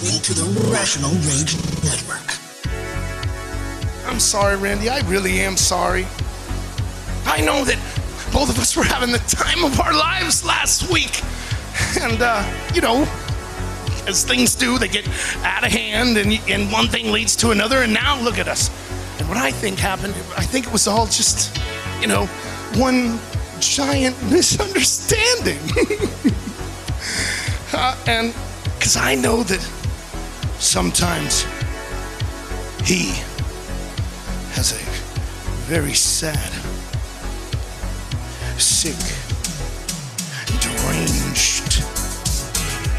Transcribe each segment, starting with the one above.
listening to the Rational Rage Network. I'm sorry, Randy. I really am sorry. I know that both of us were having the time of our lives last week. And, uh, you know, as things do, they get out of hand and, and one thing leads to another. And now look at us. And what I think happened, I think it was all just, you know, one giant misunderstanding. uh, and because I know that sometimes he has a very sad, sick, deranged,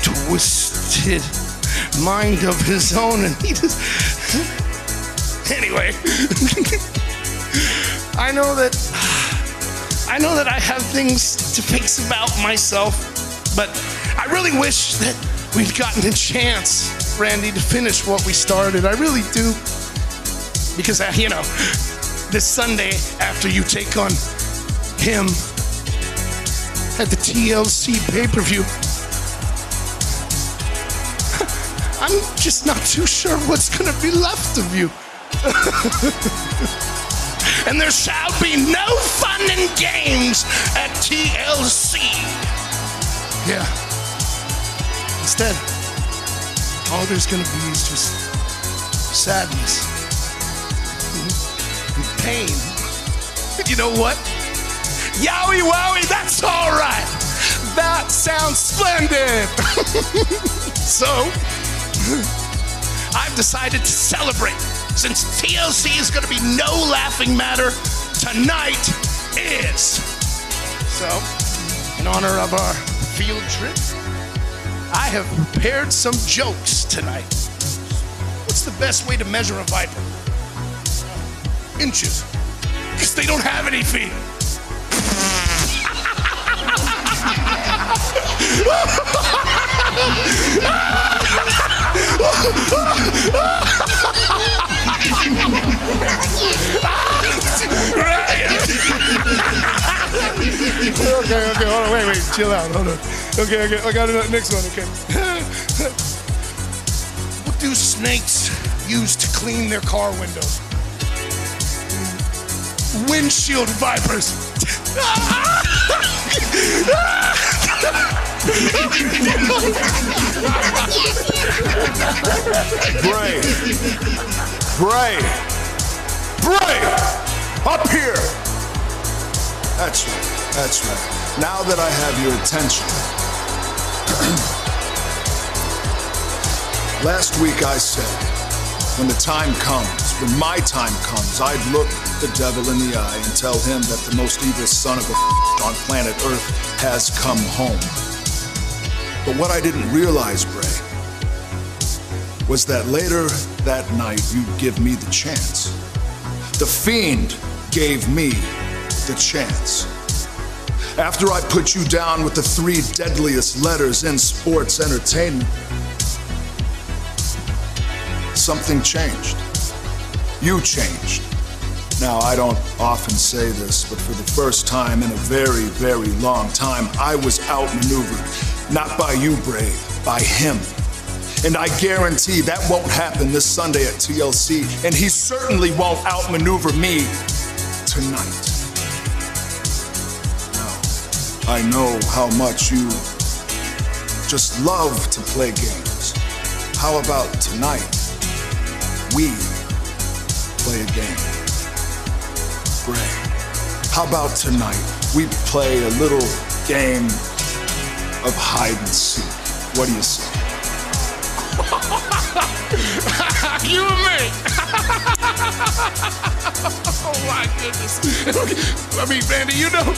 twisted mind of his own, and he just. Anyway, I know that I know that I have things to fix about myself, but I really wish that we'd gotten a chance, Randy, to finish what we started. I really do. Because, uh, you know, this Sunday after you take on him at the TLC pay per view, I'm just not too sure what's going to be left of you. and there shall be no fun and games at TLC. Yeah. Instead, all there's gonna be is just sadness and pain. You know what? Yowie wowie, that's all right. That sounds splendid. so, I've decided to celebrate. Since TLC is going to be no laughing matter, tonight is. So, in honor of our field trip, I have prepared some jokes tonight. What's the best way to measure a viper? Inches. Because they don't have any feet. okay, okay, hold on, wait, wait, chill out, hold on. Okay, okay, I got the uh, next one, okay. what do snakes use to clean their car windows? Windshield vipers. Bray. Bray. Bray! Up here! That's right. That's right. Now that I have your attention. Last week I said, when the time comes, when my time comes, I'd look the devil in the eye and tell him that the most evil son of a on planet Earth has come home. But what I didn't realize, Bray, was that later that night you'd give me the chance. The fiend gave me the chance. After I put you down with the three deadliest letters in sports entertainment, something changed. You changed. Now, I don't often say this, but for the first time in a very, very long time, I was outmaneuvered. Not by you, Bray, by him. And I guarantee that won't happen this Sunday at TLC, and he certainly won't outmaneuver me tonight. I know how much you just love to play games. How about tonight? We play a game. Bray, how about tonight? We play a little game of hide and seek. What do you say? you and me. oh my goodness. I mean, Randy, you know,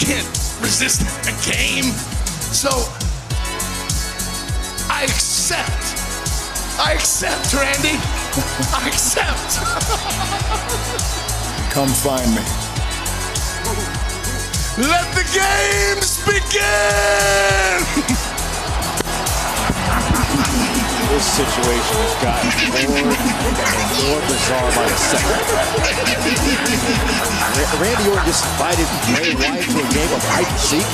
can't resist a game. So I accept. I accept, Randy. I accept. Come find me. Let the games begin! This situation has gotten more and more bizarre by the second. Randy Orton just invited Bray Wyatt to a game of hide and seek.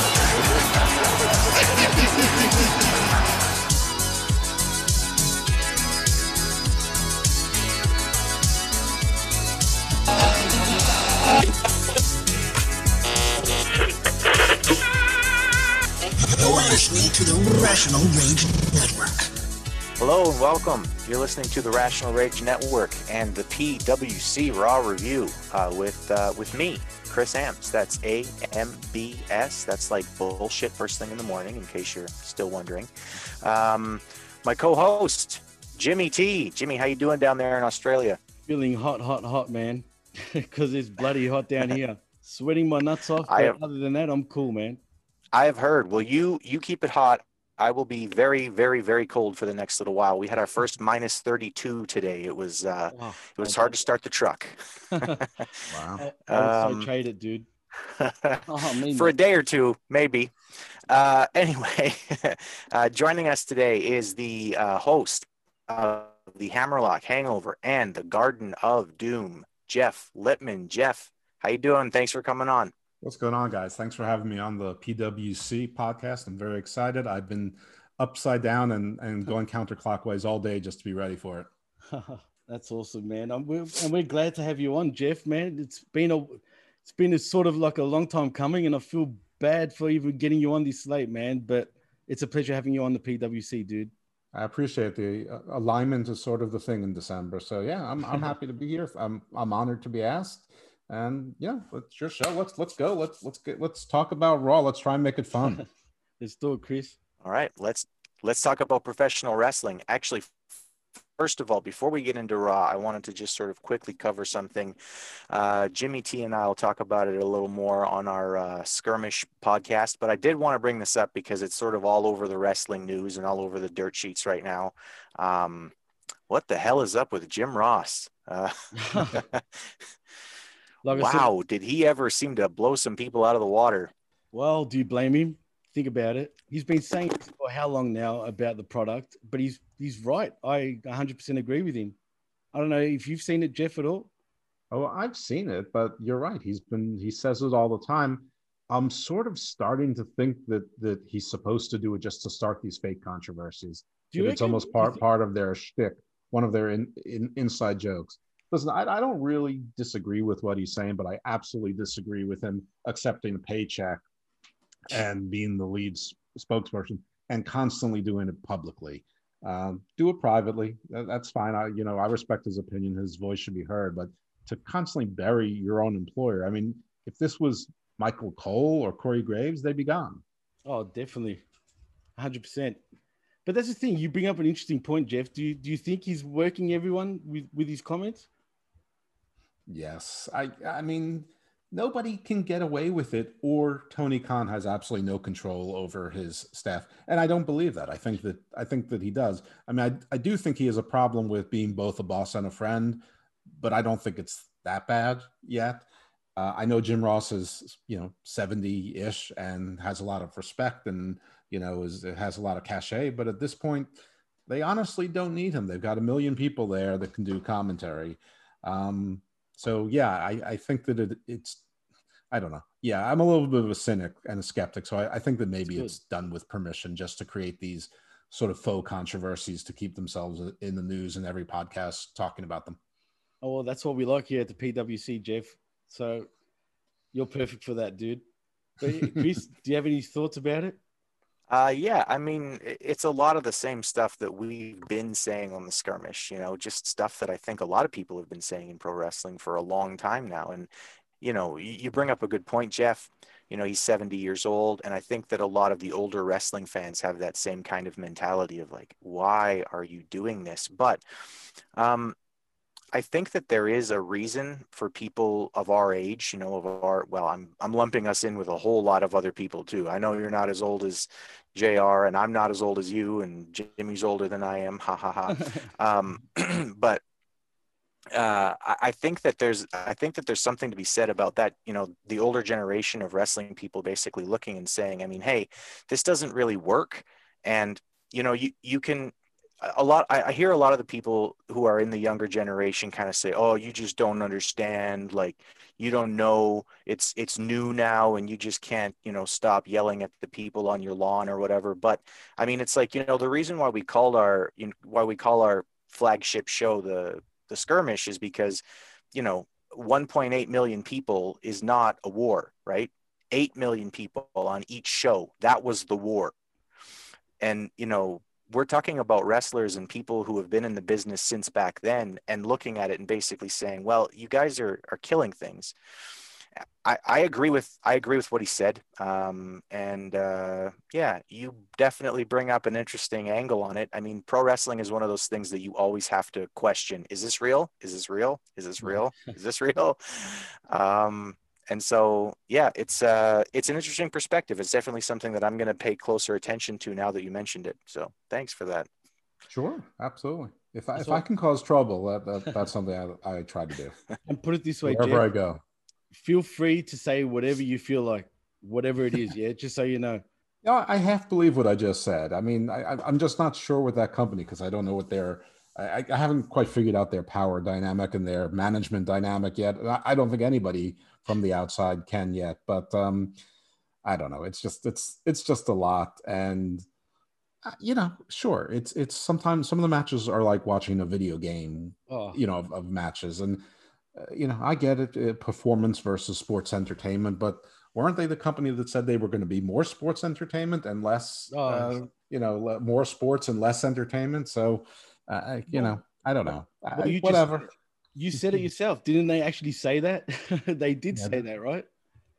To the Rational Rage Network. Hello and welcome. You're listening to the Rational Rage Network and the PWC Raw Review uh, with uh, with me, Chris Ambs. That's A M B S. That's like bullshit first thing in the morning, in case you're still wondering. Um, my co-host, Jimmy T. Jimmy, how you doing down there in Australia? Feeling hot, hot, hot, man. Because it's bloody hot down here. Sweating my nuts off. But have- other than that, I'm cool, man. I have heard. Well, you you keep it hot. I will be very, very, very cold for the next little while. We had our first minus 32 today. It was uh, Wow. it was hard to start the truck. Wow. I, I Um, so trade it, dude. Oh, for a day or two, maybe. Uh, anyway, uh, joining us today is the uh, host of the Hammerlock Hangover and the Garden of Doom, Jeff Lippman. Jeff, how you doing? Thanks for coming on. What's going on, guys? Thanks for having me on the PWC podcast. I'm very excited. I've been upside down and, and going counterclockwise all day just to be ready for it. That's awesome, man. I'm, we're, and we're glad to have you on, Jeff. Man, it's been a, it's been a sort of like a long time coming, and I feel bad for even getting you on this late, man. But it's a pleasure having you on the PWC, dude. I appreciate the uh, alignment is sort of the thing in December. So yeah, I'm, I'm happy to be here. I'm I'm honored to be asked. And yeah, it's your show. Let's let's go. Let's let's get let's talk about Raw. Let's try and make it fun. Let's do it, Chris. All right, let's let's talk about professional wrestling. Actually, first of all, before we get into Raw, I wanted to just sort of quickly cover something. Uh, Jimmy T and I will talk about it a little more on our uh, skirmish podcast, but I did want to bring this up because it's sort of all over the wrestling news and all over the dirt sheets right now. Um, what the hell is up with Jim Ross? Uh, Like I said, wow, did he ever seem to blow some people out of the water? Well, do you blame him? Think about it. He's been saying this for how long now about the product, but he's he's right. I 100% agree with him. I don't know if you've seen it, Jeff, at all. Oh, I've seen it, but you're right. He's been he says it all the time. I'm sort of starting to think that that he's supposed to do it just to start these fake controversies. Do you it's almost part part of their shtick, one of their in, in, inside jokes. Listen, I, I don't really disagree with what he's saying, but I absolutely disagree with him accepting a paycheck and being the lead spokesperson and constantly doing it publicly. Um, do it privately. That- that's fine. I, you know, I respect his opinion. His voice should be heard, but to constantly bury your own employer. I mean, if this was Michael Cole or Corey Graves, they'd be gone. Oh, definitely, 100%. But that's the thing. You bring up an interesting point, Jeff. Do you do you think he's working everyone with with his comments? Yes, I. I mean, nobody can get away with it, or Tony Khan has absolutely no control over his staff, and I don't believe that. I think that I think that he does. I mean, I, I do think he has a problem with being both a boss and a friend, but I don't think it's that bad yet. Uh, I know Jim Ross is, you know, 70 ish and has a lot of respect and, you know, is has a lot of cachet. But at this point, they honestly don't need him. They've got a million people there that can do commentary. Um, so, yeah, I, I think that it, it's, I don't know. Yeah, I'm a little bit of a cynic and a skeptic. So I, I think that maybe it's done with permission just to create these sort of faux controversies to keep themselves in the news and every podcast talking about them. Oh, well, that's what we like here at the PWC, Jeff. So you're perfect for that, dude. But Chris, do you have any thoughts about it? Uh, yeah, I mean, it's a lot of the same stuff that we've been saying on the skirmish, you know, just stuff that I think a lot of people have been saying in pro wrestling for a long time now. And, you know, you bring up a good point, Jeff. You know, he's 70 years old. And I think that a lot of the older wrestling fans have that same kind of mentality of like, why are you doing this? But, um, I think that there is a reason for people of our age, you know, of our well, I'm I'm lumping us in with a whole lot of other people too. I know you're not as old as JR and I'm not as old as you and Jimmy's older than I am. Ha ha ha. Um, but uh, I, I think that there's I think that there's something to be said about that. You know, the older generation of wrestling people basically looking and saying, I mean, hey, this doesn't really work, and you know, you you can a lot I, I hear a lot of the people who are in the younger generation kind of say oh you just don't understand like you don't know it's it's new now and you just can't you know stop yelling at the people on your lawn or whatever but i mean it's like you know the reason why we called our you know, why we call our flagship show the the skirmish is because you know 1.8 million people is not a war right 8 million people on each show. That was the war. And, you know, we're talking about wrestlers and people who have been in the business since back then and looking at it and basically saying, well, you guys are, are killing things. I, I agree with I agree with what he said, um, and uh, yeah, you definitely bring up an interesting angle on it. I mean, pro wrestling is one of those things that you always have to question: Is this real? Is this real? Is this real? Is this real? Um, and so, yeah, it's uh, it's an interesting perspective. It's definitely something that I'm going to pay closer attention to now that you mentioned it. So, thanks for that. Sure, absolutely. If I, if I can cause trouble, that, that that's something I, I try to do. And put it this way, Wherever Jeff, I go. feel free to say whatever you feel like, whatever it is. Yeah, just so you know. No, I half believe what I just said. I mean, I, I- I'm just not sure with that company because I don't know what their, I, I haven't quite figured out their power dynamic and their management dynamic yet. I, don't think anybody from the outside can yet. But um, I don't know. It's just it's it's just a lot, and uh, you know, sure, it's it's sometimes some of the matches are like watching a video game Oh, you know of, of matches and uh, you know i get it uh, performance versus sports entertainment but weren't they the company that said they were going to be more sports entertainment and less Oh. uh, you know more sports and less entertainment so uh, I- you know i don't know Well, you just- whatever you said it yourself. Didn't they actually say that? they did Yeah, say that, right?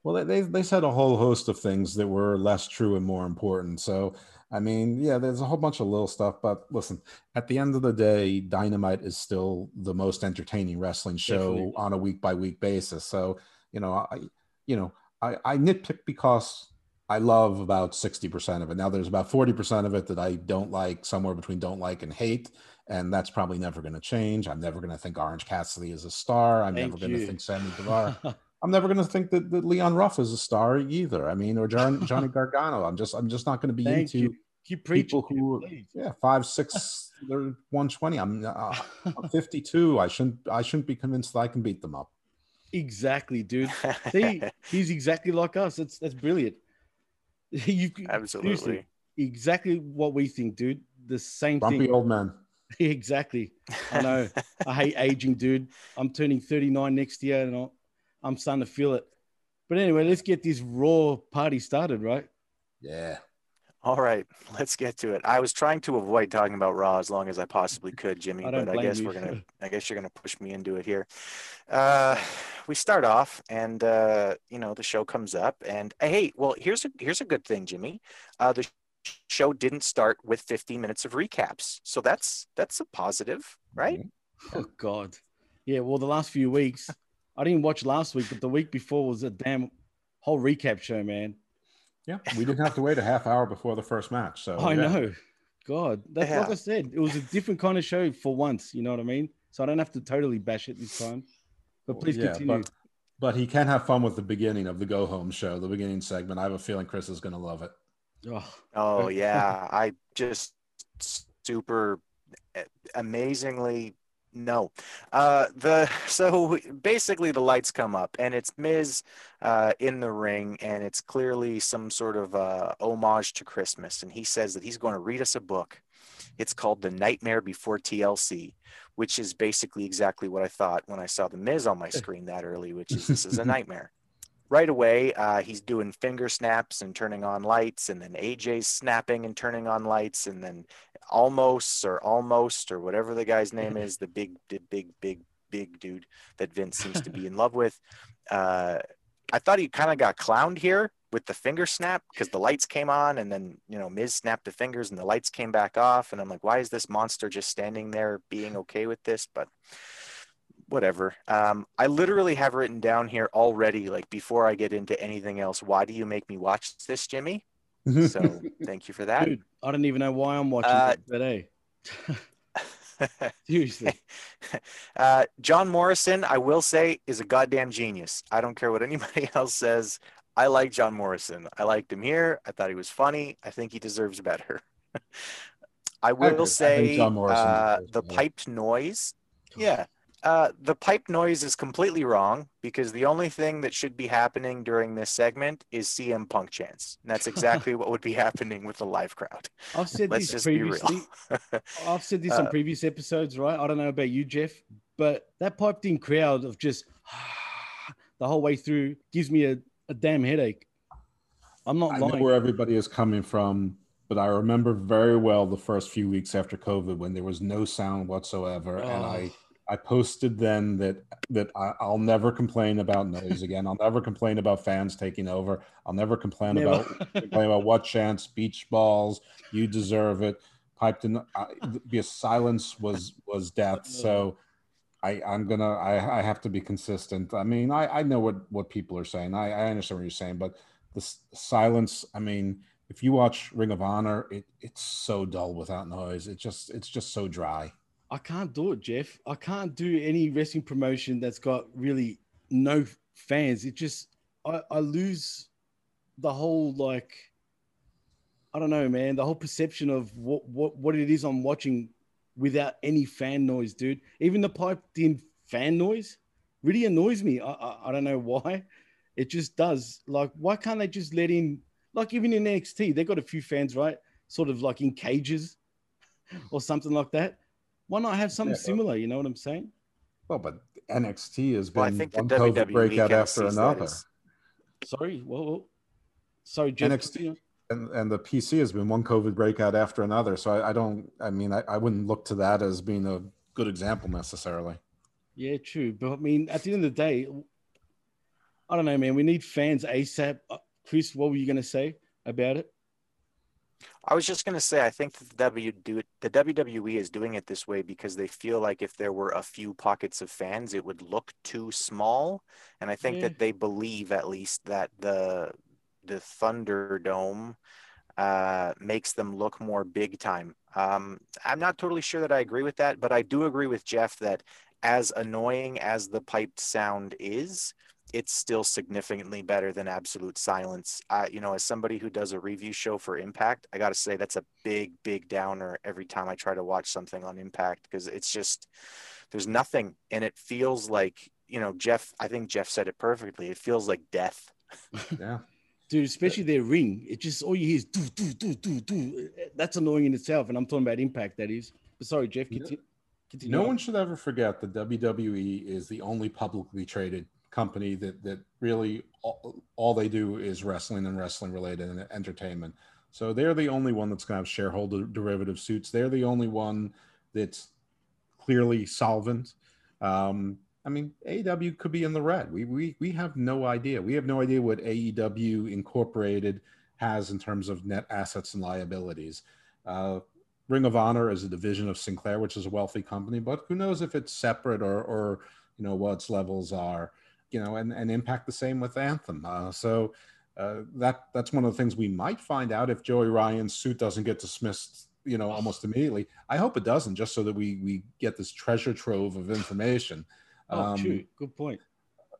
well they, they they said a whole host of things that were less true and more important so i mean yeah there's a whole bunch of little stuff but listen at the end of the day dynamite is still the most entertaining wrestling show Definitely. on a week by week basis so you know i you know i i nitpick because i love about 60% of it now there's about 40% of it that i don't like somewhere between don't like and hate and that's probably never going to change i'm never going to think orange cassidy is a star i'm Thank never going to think sammy guevara I'm never going to think that, that Leon Ruff is a star either. I mean, or John, Johnny Gargano. I'm just I'm just not going to be Thank into you. Keep people who please. yeah five six they're 120. I'm, uh, I'm 52. I shouldn't I shouldn't be convinced that I can beat them up. Exactly, dude. See, he's exactly like us. That's that's brilliant. you Absolutely. exactly what we think, dude. The same Grumpy thing. old man. exactly. I know. I hate aging, dude. I'm turning 39 next year, and I'll- I'm starting to feel it. But anyway, let's get this raw party started, right? Yeah. All right, let's get to it. I was trying to avoid talking about Raw as long as I possibly could, Jimmy, I but I guess you. we're gonna. I guess you're gonna push me into it here. Uh, we start off, and uh, you know the show comes up, and hey, well, here's a here's a good thing, Jimmy. Uh, the sh- show didn't start with 15 minutes of recaps, so that's that's a positive, right? Mm-hmm. Oh God. Yeah. Well, the last few weeks, I didn't watch last week, but the week before was a damn whole recap show, man. Yeah. We didn't have to wait a half hour before the first match. So I yeah. know. God, that's like I said. It was a different kind of show for once. You know what I mean? So I don't have to totally bash it this time. But please Yeah, continue. but but he can have fun with the beginning of the go home show, the beginning segment. I have a feeling Chris is going to love it. Oh, Oh yeah, I just super eh, amazingly no. Uh, the so basically the lights come up and it's Miz uh, in the ring and it's clearly some sort of uh, homage to Christmas and he says that he's going to read us a book. It's called The Nightmare Before TLC, which is basically exactly what I thought when I saw the Miz on my screen that early, which is this is a nightmare right away uh, he's doing finger snaps and turning on lights and then aj's snapping and turning on lights and then almost or almost or whatever the guy's name is the big big big big dude that vince seems to be in love with. Uh, i thought he kind of got clowned here with the finger snap because the lights came on and then you know miz snapped the fingers and the lights came back off and i'm like why is this monster just standing there being okay with this? But whatever. Um, I literally have written down here already, like before I get into anything else, why do you make me watch this, Jimmy? So thank you for that. dude, I don't even know why I'm watching Uh, it, but hey, seriously. uh, John Morrison, I will say, is a goddamn genius. I don't care what anybody else says. I like John Morrison. I liked him here. I thought he was funny. I think he deserves better. I agree. I will think say John Morrison uh, the piped noise. Yeah. Uh, the pipe noise is completely wrong because the only thing that should be happening during this segment is CM Punk chants. And that's exactly what would be happening with the live crowd. I've said Let's this just previously. I've said this on Uh, previous episodes, right? I don't know about you, Jeff, but that piped in crowd of just the whole way through gives me a, a damn headache. I'm not I know lying. where everybody is coming from, but I remember very well the first few weeks after COVID when there was no sound whatsoever, and I Oh. I posted then that that I, I'll never complain about noise again. I'll never complain about fans taking over. I'll never complain Never. about complain about what chance beach balls. You deserve it. Piped in. I, because silence was was death. So. I, I'm gonna. I, I have to be consistent. I mean, I, I know what what people are saying. I, I understand what you're saying, but the silence. I mean, if you watch Ring of Honor, it, it's so dull without noise. It just it's just so dry. I can't do it, Jeff. I can't do any wrestling promotion that's got really no fans. It just I, I lose the whole like I don't know, man, the whole perception of what what what it is I'm watching without any fan noise, dude. Even the piped in fan noise really annoys me. I, I I don't know why. It just does. Like, why can't they just let in like even in NXT, they've got a few fans, right? Sort of like in cages or something like that. Why not have something Yeah, but- similar? You know what I'm saying? Well, but NXT has been Well, I think the one COVID WWE breakout after another, Sorry. Well, well sorry, Jeff. NXT and, and the PC has been one COVID breakout after another. So I, I don't. I mean, I, I wouldn't look to that as being a good example necessarily. Yeah, true. But I mean, at the end of the day, I don't know, man. We need fans ASAP. Uh, Chris, what were you going to say about it? I was just gonna say, I think that the W do it, the WWE is doing it this way because they feel like if there were a few pockets of fans, it would look too small, and I think Yeah. that they believe at least that the the Thunderdome uh, makes them look more big time. Um, I'm not totally sure that I agree with that, but I do agree with Jeff that as annoying as the piped sound is, it's still significantly better than absolute silence. Uh, you know, as somebody who does a review show for Impact, I got to say that's a big, big downer every time I try to watch something on Impact because it's just there's nothing, and it feels like you know Jeff. I think Jeff said it perfectly. It feels like death. Yeah. Dude, especially their ring. It just all you hear is do, do, do, do, do. That's annoying in itself. And I'm talking about impact, that is. But sorry, Jeff, No- continue. continue No one should ever forget that WWE is the only publicly traded company that that really all, all they do is wrestling and wrestling related and entertainment. So they're the only one that's going to have shareholder derivative suits. They're the only one that's clearly solvent. Um, I mean, AEW could be in the red. We we we have no idea. We have no idea what AEW Incorporated has in terms of net assets and liabilities. Uh, Ring of Honor is a division of Sinclair, which is a wealthy company, but who knows if it's separate or, or you know, what its levels are, you know, and, and Impact the same with Anthem. Uh, so uh, that that's one of the things we might find out if Joey Ryan's suit doesn't get dismissed, you know, almost immediately. I hope it doesn't, just so that we we get this treasure trove of information. Oh, Um, true. Good point.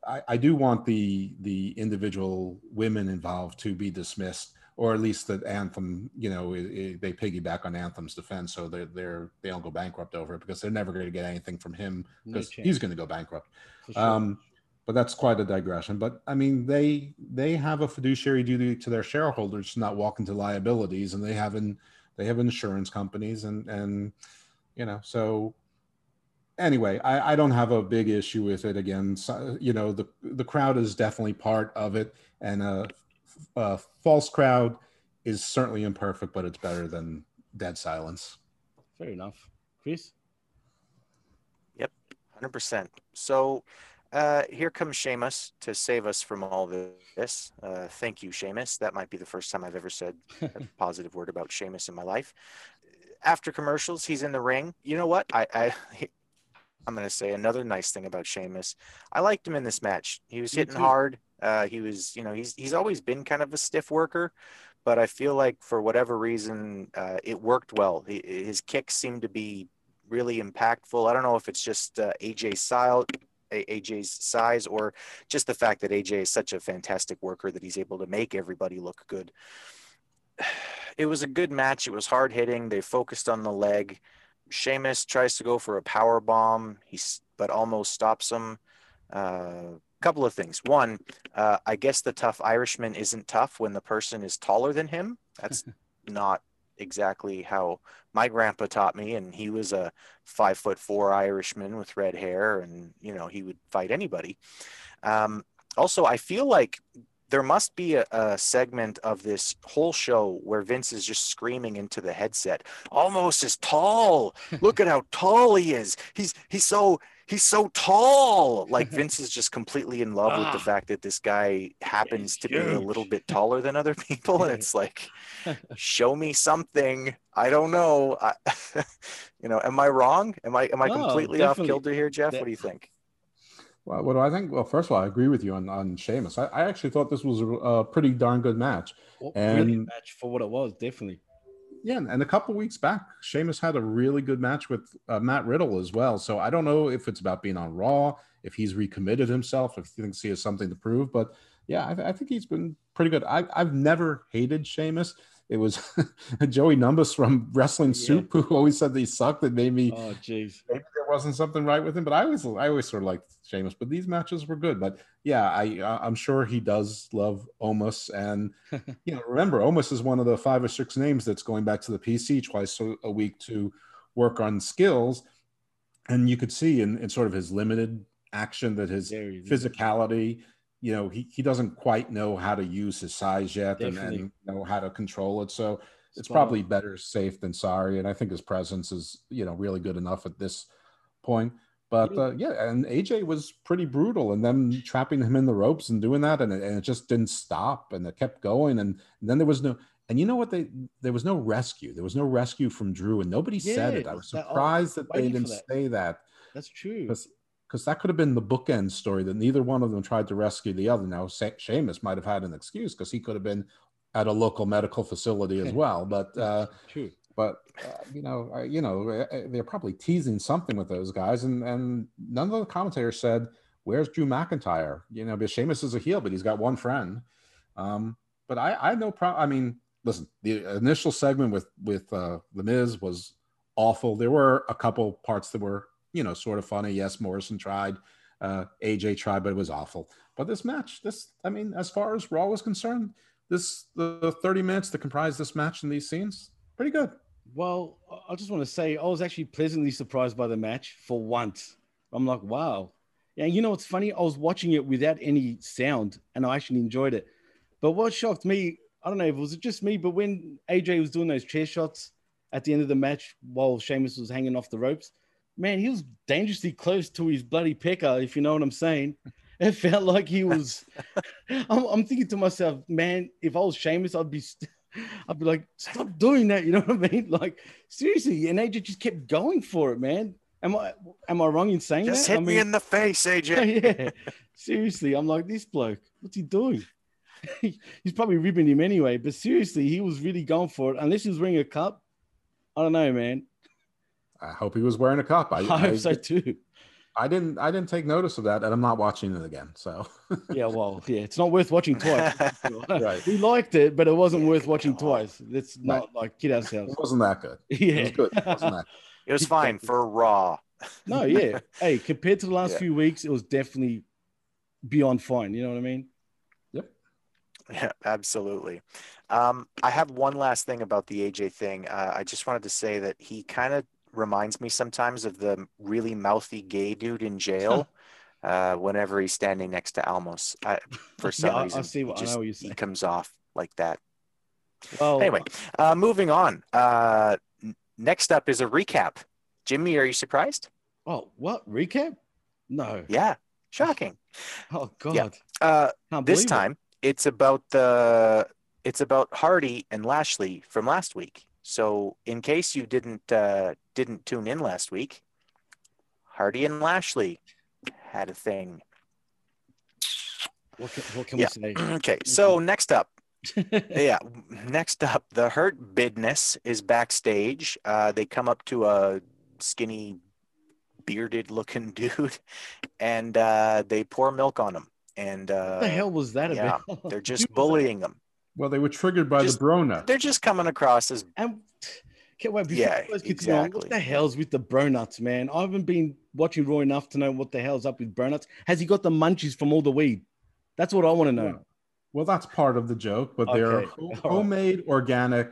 I, I do want the the individual women involved to be dismissed, or at least that Anthem, you know, i i they piggyback on Anthem's defense, so they're they're they don't go bankrupt over it because they're never going to get anything from him because chance. he's going to go bankrupt. Sure. Um, but that's quite a digression. But I mean, they they have a fiduciary duty to their shareholders to not walk into liabilities, and they have in they have insurance companies, and and you know, so anyway, I, I don't have a big issue with it. Again, so, you know, the the crowd is definitely part of it, and a, a false crowd is certainly imperfect, but it's better than dead silence. Fair enough. Chris? Yep, 100%. So uh, here comes Sheamus to save us from all this. Uh, thank you, Sheamus. That might be the first time I've ever said a positive word about Sheamus in my life. After commercials, he's in the ring. You know what? I, I I'm gonna say another nice thing about Sheamus. I liked him in this match. He was hitting hard. Uh, he was, you know, he's he's always been kind of a stiff worker, but I feel like for whatever reason, uh, it worked well. He, his kicks seemed to be really impactful. I don't know if it's just uh, AJ's style, AJ's size, or just the fact that AJ is such a fantastic worker that he's able to make everybody look good. It was a good match. It was hard hitting. They focused on the leg. Sheamus tries to go for a power bomb. He's but Omos stops him. Uh, couple of things. One, uh, I guess the tough Irishman isn't tough when the person is taller than him. That's not exactly how my grandpa taught me, and he was a five foot four Irishman with red hair, and you know he would fight anybody. Um, also, I feel like there must be a, a segment of this whole show where Vince is just screaming into the headset, almost as tall. Look at how tall he is. He's he's so he's so tall. Like Vince is just completely in love with the Ah. fact that this guy happens to be a little bit taller than other people, and it's like, show me something. I don't know. I, you know, am I wrong? Am I am I No, completely off kilter here, Jeff? That- What do you think? Well, what do I think? Well, first of all, I agree with you on on Sheamus. I, I actually thought this was a, a pretty darn good match. Well, brilliant And- match for what it was, definitely. Yeah, and a couple weeks back, Sheamus had a really good match with uh, Matt Riddle as well. So I don't know if it's about being on Raw, if he's recommitted himself, if he thinks he has something to prove. But yeah, I, I think he's been pretty good. I, I've never hated Sheamus. It was Joey Numbus from Wrestling Yeah. Soup who always said he sucked. That made me Oh, jeez. Wasn't something right with him. But I always, I always sort of liked Sheamus. But these matches were good. But yeah, I, I'm sure he does love Omos. And you know, remember, Omos is one of the five or six names that's going back to the PC twice a- week to work on skills. And you could see in, in sort of his limited action that his There he is. physicality, you know, he, he doesn't quite know how to use his size yet and, Definitely. and know how to control it. So it's probably better safe than sorry. And I think his presence is, you know, really good enough at this point. But Yeah. uh, yeah, and AJ was pretty brutal, and them trapping him in the ropes and doing that, and it, and it just didn't stop, and it kept going, and, and then there was no, and you know what? They there was no rescue. There was no rescue from Drew, and nobody said it. I was that- surprised that they didn't that. say that That's true. because that could have been the bookend story that neither one of them tried to rescue the other. Now, Sa- Sheamus might have had an excuse because he could have been at a local medical facility as well, but. uh True. But uh, you know, uh, you know, uh, uh, they're probably teasing something with those guys, and and none of the commentators said, "Where's Drew McIntyre?" You know, because Sheamus is a heel, but he's got one friend. Um, but I, I no problem. I mean, listen, the initial segment with with uh, the Miz was awful. There were a couple parts that were, you know, sort of funny. Yes, Morrison tried, uh, AJ tried, but it was awful. But this match, this, I mean, as far as Raw was concerned, this the 30 minutes that comprised this match and these scenes, pretty good. Well, I- just want to say I was actually pleasantly surprised by the match for once. I'm like, wow. Yeah, you know what's funny? I was watching it without any sound and I actually enjoyed it. But what shocked me, I don't know if it was just me, but when AJ was doing those chair shots at the end of the match while Sheamus was hanging off the ropes, man, he was dangerously close to his bloody pecker, if you know what I'm saying. It felt like he was. I'm, I'm thinking to myself, man, if I was Sheamus, I'd be, st- I'd be like, stop doing that. You know what I mean? Like seriously, and AJ just kept going for it, man. Am I am I wrong in saying Just that? hit I me in the face, AJ. yeah, seriously, I'm like this bloke. What's he doing? He's probably ribbing him anyway. But seriously, he was really going for it. Unless he was wearing a cup, I don't know, man. I hope he was wearing a cup. I, I, I, hope so too. I didn't I didn't take notice of that, and I'm not watching it again. So Yeah, well, yeah, it's not worth watching twice. Right. We liked it, but it wasn't Yeah, worth watching on. twice. Let's not like kid ourselves. it wasn't that good. It Yeah. was good. It wasn't that. It was fine for Raw. No, yeah. Hey, compared to the last Yeah. few weeks, it was definitely beyond fine. You know what I mean? Yep. Yeah, absolutely. Um, I have one last thing about the AJ thing. Uh, I just wanted to say that he kind of reminds me sometimes of the really mouthy gay dude in jail. uh, whenever he's standing next to Omos, I, for some I reason, see he what- I just- what he comes off like that. Well, Anyway, uh, moving on. Uh, next up is a recap. Jimmy, are you surprised? oh, what recap? No. Yeah, shocking. Oh God. Yeah. Uh, this believe it. time it's about the it's about Hardy and Lashley from last week. So in case you didn't uh, didn't tune in last week, Hardy and Lashley had a thing. What can, what can Yeah. we say? Okay, so next up, yeah, next up, the Hurt Business is backstage. Uh, they come up to a skinny, bearded-looking dude, and uh, they pour milk on him. And uh, what the hell was that yeah, about? they're just bullying them. Well, they were triggered by Just- the Brona. They're just coming across as And okay, wait, before Yeah, you guys continue on, what the hell's with the Bronuts, man? I haven't been watching Raw enough to know what the hell's up with Bronuts. Has he got the munchies from all the weed? That's what I want to know. Well, that's part of the joke, but they're Okay, ho- all right. homemade organic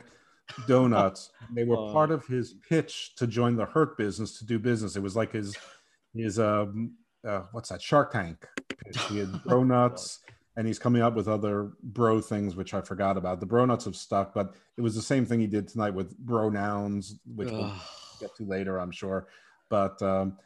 donuts. they were Oh. part of his pitch to join the Hurt business to do business. It was like his his um uh, what's that Shark Tank pitch. He had donuts and he's coming up with other bro things which I forgot about. The bro nuts have stuck, but it was the same thing he did tonight with bro nouns, which we'll get to later, I'm sure. But um,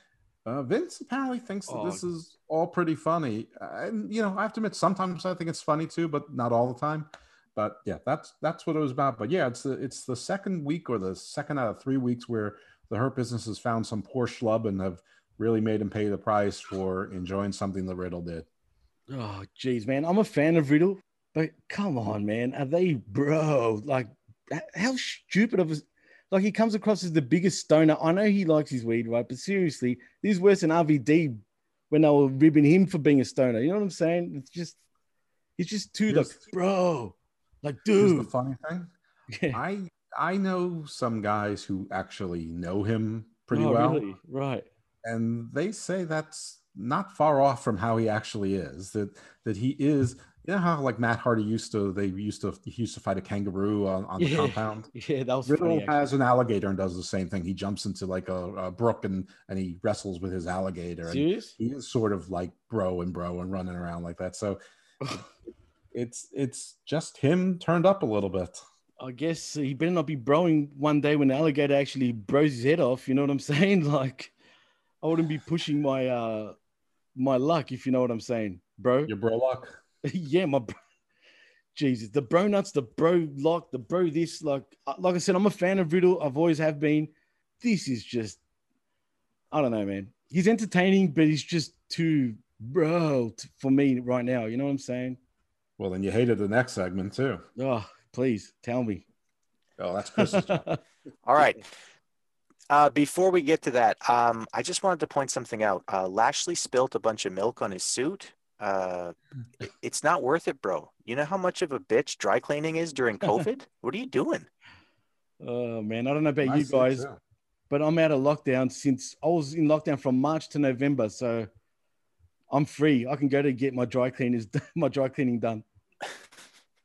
uh, Vince apparently thinks that Oh. this is all pretty funny, and you know, I have to admit, sometimes I think it's funny too, but not all the time. But yeah, that's that's what it was about. But yeah, it's the it's the second week or the second out of three weeks where the Hurt Business has found some poor schlub and have really made him pay the price for enjoying something that Riddle did. Oh, geez, man. I'm a fan of Riddle, but come on, man. Are they, bro? Like, how stupid of a. Like, he comes across as the biggest stoner. I know he likes his weed, right? But seriously, this is worse than RVD when they were ribbing him for being a stoner. You know what I'm saying? It's just, he's just too, like, bro. Like, dude. Here's the funny thing. Yeah. I I know some guys who actually know him pretty Oh, well, really? Right. and they say that's not far off from how he actually is. That that he is. You know how like Matt Hardy used to. They used to he used to fight a kangaroo on, on the Yeah. compound. Yeah, that was Riddle funny. has an alligator and does the same thing. He jumps into like a, a brook and and he wrestles with his alligator. And Serious? he is sort of like bro and bro and running around like that. So it's it's just him turned up a little bit. I guess he better not be broing one day when the alligator actually bros his head off. You know what I'm saying? Like, I wouldn't be pushing my uh my luck if you know what I'm saying, bro. Your bro luck. yeah, my bro. Jesus, the bro nuts, the bro lock, the bro this. Like, uh, like I said, I'm a fan of Riddle. I've always have been. This is just, I don't know, man. He's entertaining, but he's just too bro for me right now. You know what I'm saying? Well, then you hated the next segment too. Oh, please tell me. Oh, that's Chris's job. All right. Uh, before we get to that, um, I just wanted to point something out. Uh, Lashley spilt a bunch of milk on his suit. Uh, it- it's not worth it, bro. You know how much of a bitch dry cleaning is during COVID? what are you doing? Oh man, I don't know about I you guys, too. but I'm out of lockdown since I was in lockdown from March to November, so I'm free. I can go to get my dry cleaners, my dry cleaning done.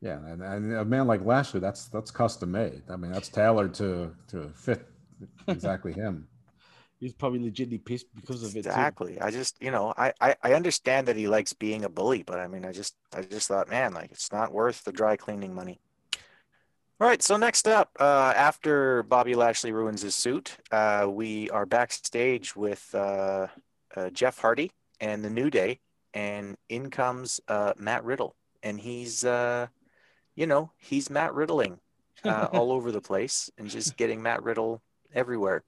Yeah, and, and a man like Lashley, that's that's custom made. I mean, that's tailored to to fit exactly him. He's probably legitimately pissed because of it. too. Exactly. I just, you know, I, I, I understand that he likes being a bully, but I mean, I just, I just thought, man, like it's not worth the dry cleaning money. All right. So next up, uh, after Bobby Lashley ruins his suit, uh, we are backstage with uh, uh, Jeff Hardy and the New Day, and in comes uh, Matt Riddle, and he's, uh, you know, he's Matt Riddling uh, all over the place and just getting Matt Riddle everywhere.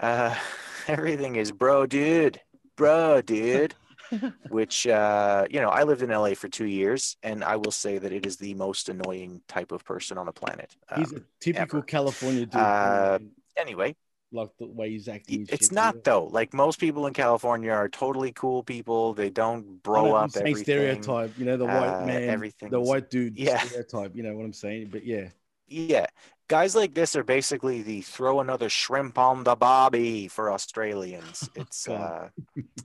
Uh, everything is bro, dude, bro, dude. Which uh, you know, I lived in LA for two years, and I will say that it is the most annoying type of person on the planet. He's Um, a typical ever. California dude. Uh, anyway, like the way he's acting. it's not though. Like most people in California are totally cool people. They don't bro up same everything. stereotype, you know, the white uh, man, everything's- the white dude Yeah. stereotype. You know what I'm saying? But yeah, Yeah. Guys like this are basically the throw another shrimp on the bobby for Australians. It's uh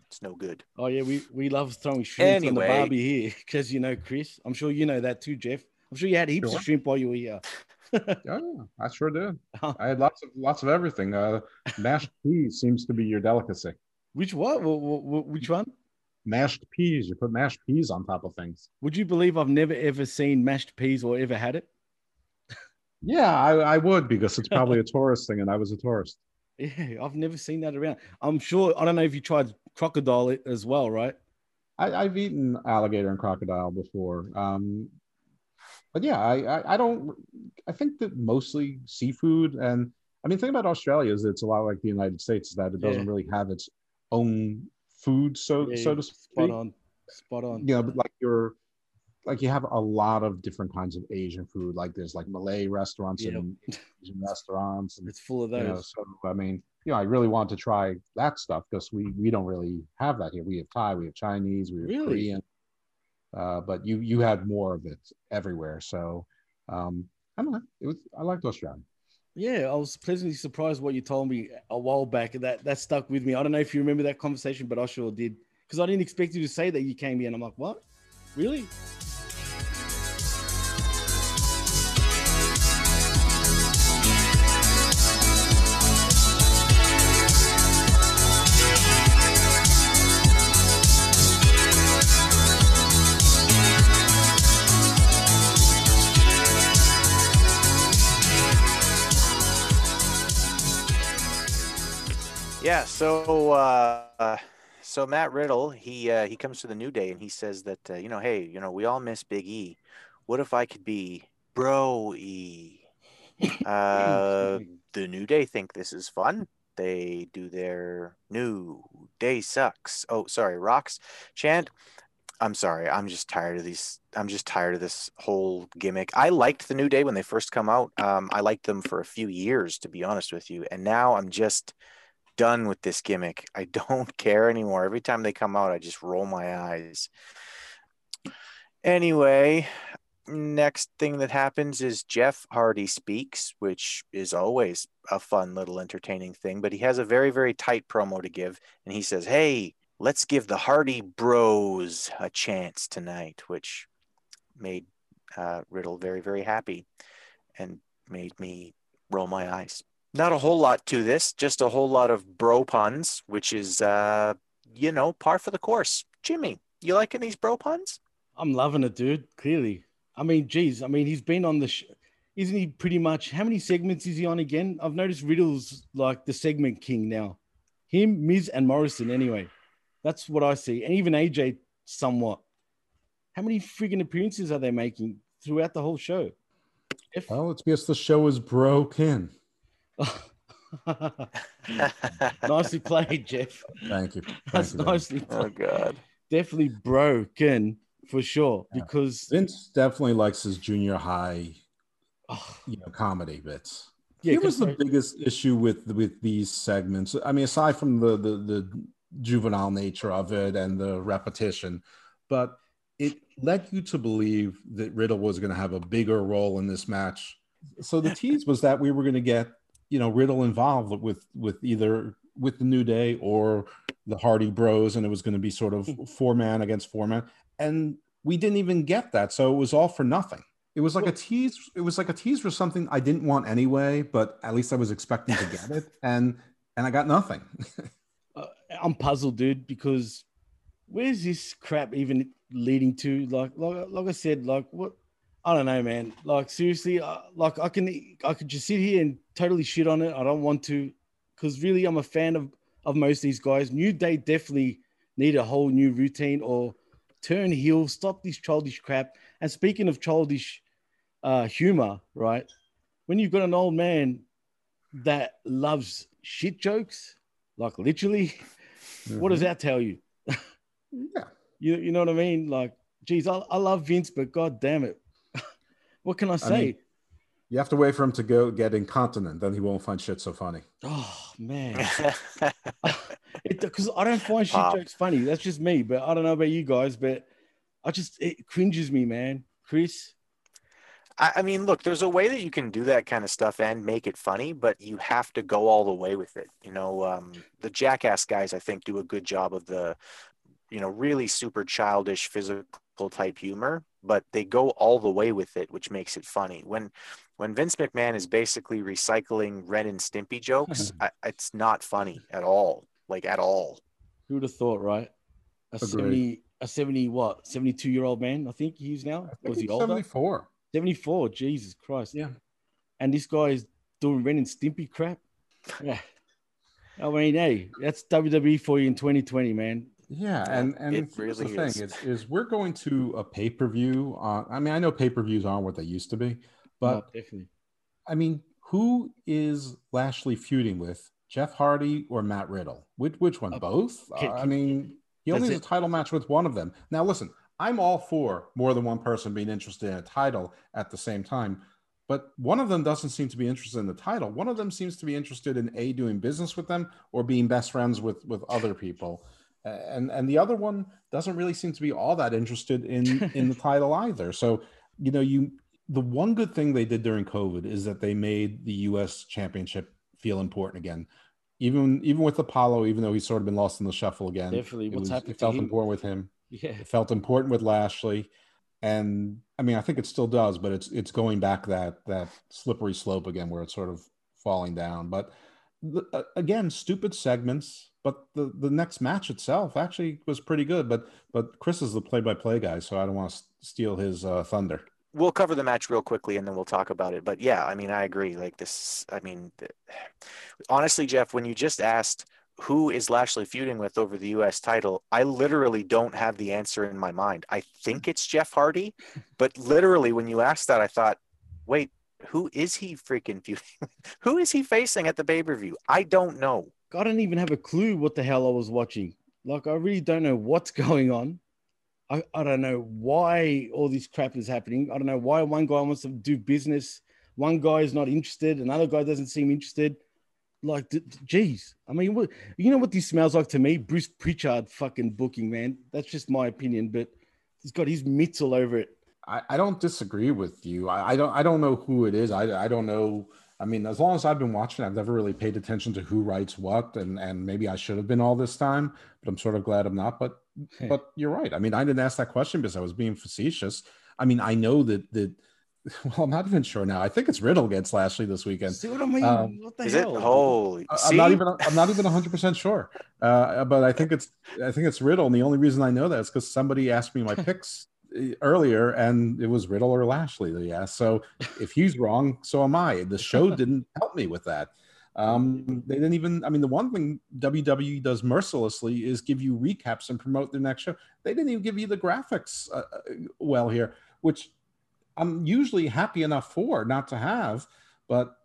it's no good. oh yeah, we we love throwing shrimp on the Anyway. barbie here because you know Chris. I'm sure you know that too, Jeff. I'm sure you had heaps Sure. of shrimp while you were here. Yeah, I sure did. I had lots of lots of everything. Uh, mashed peas seems to be your delicacy. Which what? Wh- wh- wh- Which one? Mashed peas. You put mashed peas on top of things. Would you believe I've never ever seen mashed peas or ever had it? Yeah, I, I would because it's probably a tourist thing, and I was a tourist. Yeah, I've never seen that around. I'm sure. I don't know if you tried crocodile as well, right? I, I've eaten alligator and crocodile before. Um, but yeah, I, I, I don't. I think that mostly seafood, and I mean, the thing about Australia is it's a lot like the United States, is that it doesn't Yeah. really have its own food, so Yeah, so to speak. spot on, spot on. You know, but like you're like you have a lot of different kinds of Asian food. Like there's like Malay restaurants Yep. and Asian restaurants, and It's full of you know, those. so I mean, you know, I really want to try that stuff because we we don't really have that here. We have Thai, we have Chinese, we have Really? Korean, uh, but you you had more of it everywhere. So um, I don't know. It was I liked Australia. Yeah, I was pleasantly surprised what you told me a while back. That that stuck with me. I don't know if you remember that conversation, but I sure did. Because I didn't expect you to say that you came here, and I'm like, what? Really? Yeah. So, uh, so Matt Riddle, he uh, he comes to the New Day and he says that uh, you know, hey, you know, we all miss Big E. What if I could be Bro E? Uh, the New Day think this is fun. They do their New Day sucks. Oh, sorry, rocks chant. I'm sorry. I'm just tired of these. I'm just tired of this whole gimmick. I liked the New Day when they first come out. Um, I liked them for a few years, to be honest with you. And now I'm just done with this gimmick. I don't care anymore. Every time they come out, I just roll my eyes. Anyway, next thing that happens is Jeff Hardy speaks, which is always a fun little entertaining thing, but he has a very, very tight promo to give. And he says, Hey, let's give the Hardy Bros a chance tonight, which made uh, Riddle very, very happy and made me roll my eyes. Not a whole lot to this, just a whole lot of bro puns, which is, uh, you know, par for the course. Jimmy, you liking these bro puns? I'm loving it, dude. Clearly. I mean, geez, I mean, he's been on the, sh- isn't he pretty much, how many segments is he on again? I've noticed Riddle's like the segment king now. Him, Miz, and Morrison, anyway. That's what I see. And even AJ, somewhat. How many freaking appearances are they making throughout the whole show? If, Well, it's because the show is broken. nicely played, Jeff. Thank you. Thank That's you, Vince. nicely oh, played. Oh, God. Definitely broken for sure. Yeah. Because Vince definitely likes his junior high, oh, you know, comedy bits. yeah, Here was the 'cause- biggest issue with with these segments. I mean, aside from the the, the juvenile nature of it and the repetition, but it led you to believe that Riddle was going to have a bigger role in this match. So the tease was that we were going to get you know Riddle involved with with either with the New Day or the Hardy Bros, and it was going to be sort of four man against four man, and we didn't even get that. So it was all for nothing. It was like a tease. It was like a tease for something I didn't want anyway, but at least I was expecting to get it, and and I got nothing. uh, I'm puzzled, dude, because where's this crap even leading to? Like, like, like I said, like what? I don't know, man. Like seriously, uh, like I can, I could just sit here and totally shit on it. I don't want to, because really, I'm a fan of of most of these guys. New Day definitely need a whole new routine or turn heel, stop this childish crap. And speaking of childish uh, humor, right? When you've got an old man that loves shit jokes, like literally, what does that tell you? yeah. You, you know what I mean? Like, geez, I, I love Vince, but god damn it. What can I say? mean- You have to wait for him to go get incontinent, then he won't find shit so funny. oh man. Because I don't find shit jokes funny. That's just me. But I don't know about you guys, but I just it cringes me, man. Chris. I, I mean, look, there's a way that you can do that kind of stuff and make it funny, but you have to go all the way with it. You know, um, the Jackass guys, I think, do a good job of the, you know, really super childish physical type humor, but they go all the way with it, which makes it funny. When when Vince McMahon is basically recycling Ren and Stimpy jokes, I, it's not funny at all, like at all. Who would have thought, right? A Agreed. 70, a 70 what? 72 year old man, I think he is now. I think Was he older? 74. 74. Jesus Christ. Yeah. And this guy is doing Ren and Stimpy crap. Yeah. I mean, hey, that's WWE for you in 2020, man. Yeah, and and it really the thing is, is we're going to a pay per view. I mean, I know pay per views aren't what they used to be, but No, definitely. I mean, who is Lashley feuding with? Jeff Hardy or Matt Riddle? Which which one? Uh, Both? can- Uh, I mean, he only has a title match with one of them. Now, listen, I'm all for more than one person being interested in a title at the same time, but one of them doesn't seem to be interested in the title. One of them seems to be interested in a doing business with them or being best friends with with other people. And and the other one doesn't really seem to be all that interested in in the title either. So, you know, you the one good thing they did during COVID is that they made the U.S. Championship feel important again. Even even with Apollo, even though he's sort of been lost in the shuffle again, Definitely. it, What's was, happened it felt him? important with him. Yeah. It felt important with Lashley, and I mean, I think it still does, but it's it's going back that that slippery slope again, where it's sort of falling down. But again, stupid segments. But the the next match itself actually was pretty good. But but Chris is the play by play guy, so I don't want to steal his uh, thunder. we'll cover the match real quickly and then we'll talk about it. But yeah, I mean, I agree. Like this, I mean, honestly, Jeff, when you just asked who is Lashley feuding with over the US title, I literally don't have the answer in my mind. I think it's Jeff Hardy, but literally when you asked that, I thought, wait, who is he freaking who is he facing at the pay per view? I don't know. I don't even have a clue what the hell I was watching. Like, I really don't know what's going on. I, I don't know why all this crap is happening. I don't know why one guy wants to do business, one guy is not interested, another guy doesn't seem interested. Like, geez, I mean, what, you know what this smells like to me? Bruce Pritchard fucking booking, man. That's just my opinion, but he's got his mitts all over it. I, I don't disagree with you. I, I don't I don't know who it is. I, I don't know. I mean, as long as I've been watching, I've never really paid attention to who writes what, and and maybe I should have been all this time, but I'm sort of glad I'm not. But but you're right. I mean, I didn't ask that question because I was being facetious. I mean, I know that that. Well, I'm not even sure now. I think it's Riddle against Lashley this weekend. See what I mean? Um, what the Is it? Holy. I- See? I'm not even. I'm not even 100 percent sure. Uh, but I think it's. I think it's Riddle, and the only reason I know that is because somebody asked me my picks earlier, and it was Riddle or Lashley that he asked. So if he's wrong, so am I. The show didn't help me with that. Um, they didn't even. I mean, the one thing WWE does mercilessly is give you recaps and promote the next show. They didn't even give you the graphics uh, uh, well here, which I'm usually happy enough for not to have, but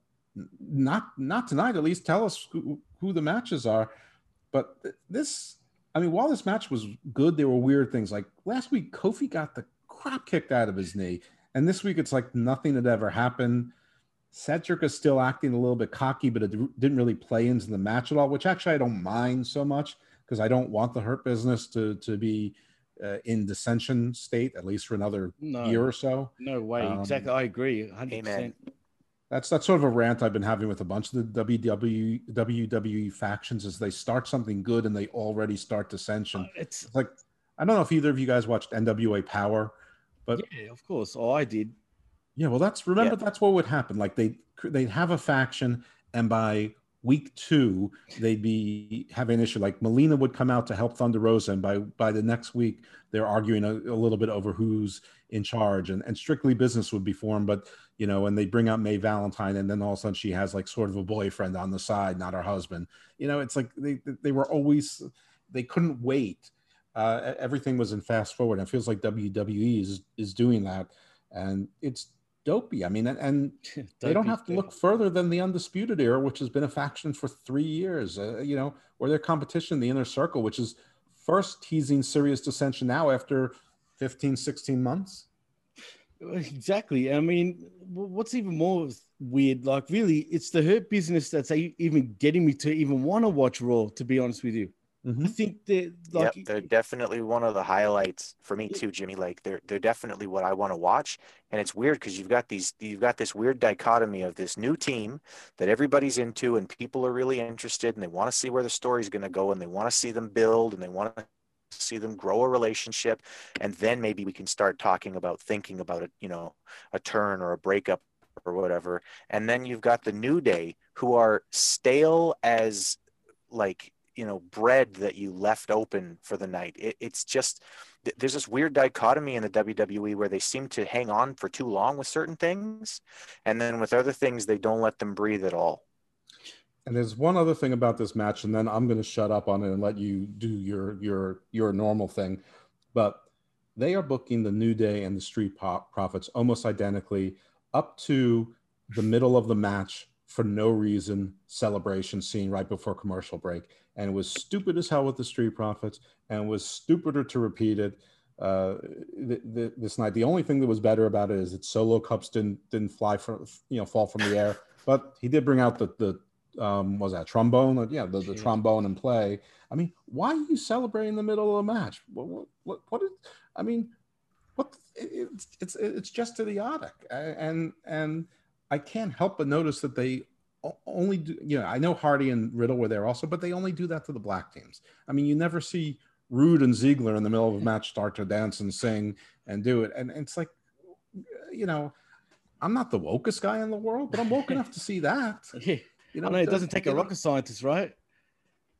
not not tonight. At least tell us who, who the matches are. But th- this, I mean, while this match was good, there were weird things. Like last week, Kofi got the crap kicked out of his knee, and this week it's like nothing had ever happened. Cedric is still acting a little bit cocky, but it didn't really play into the match at all, which actually I don't mind so much because I don't want the hurt business to to be uh, in dissension state at least for another No. year or so. No way. Um, exactly. I agree. 100%. Amen. That's that's sort of a rant I've been having with a bunch of the WWE WWE factions as they start something good and they already start dissension. Uh, It's It's like I don't know if either of you guys watched NWA Power, but yeah, of course. Oh, I did. yeah, well, that's remember Yeah. that's what would happen. Like they they'd have a faction, and by week two they'd be having an issue. Like Melina would come out to help Thunder Rosa, and by by the next week they're arguing a, a little bit over who's in charge, and and strictly business would be formed. But you know, and they bring out May Valentine, and then all of a sudden she has like sort of a boyfriend on the side, not her husband. You know, it's like they they were always they couldn't wait. Uh, everything was in fast forward. And it feels like WWE is is doing that, and it's dopey. I mean, and, and they don't have to look further than the Undisputed Era, which has been a faction for three years. Uh, you know, or their competition, the Inner Circle, which is first teasing serious dissension now after 15, 16 months. Exactly. I mean, what's even more weird? Like, really, it's the hurt business that's even getting me to even want to watch Raw. To be honest with you, I mm-hmm. think that like yep, they're definitely one of the highlights for me too, Jimmy. Like they're they're definitely what I want to watch. And it's weird because you've got these you've got this weird dichotomy of this new team that everybody's into and people are really interested and they want to see where the story's going to go and they want to see them build and they want to see them grow a relationship and then maybe we can start talking about thinking about it, you know, a turn or a breakup or whatever. And then you've got the new day who are stale as like you know bread that you left open for the night it, it's just there's this weird dichotomy in the wwe where they seem to hang on for too long with certain things and then with other things they don't let them breathe at all And there's one other thing about this match, and then I'm going to shut up on it and let you do your your your normal thing. But they are booking the New Day and the Street Pro- Profits almost identically up to the middle of the match for no reason. Celebration scene right before commercial break, and it was stupid as hell with the Street Profits, and was stupider to repeat it. Uh, th- th- this night, the only thing that was better about it is that Solo Cups didn't didn't fly from you know fall from the air, but he did bring out the the um was that trombone? Yeah the, the trombone and play. I mean why are you celebrating in the middle of a match? What what what, what is, i mean what it- it's it's it's just idiotic and and i can't help but notice that they only do you know i know hardy and riddle were there also but they only do that to the black teams. I mean you never see Roode and Ziggler in the middle of a match start to dance and sing and do it. And it's like you know i'm not the wokest guy in the world but i'm woke enough to see that. Yeah, you know it doesn't take a rocket scientist, right?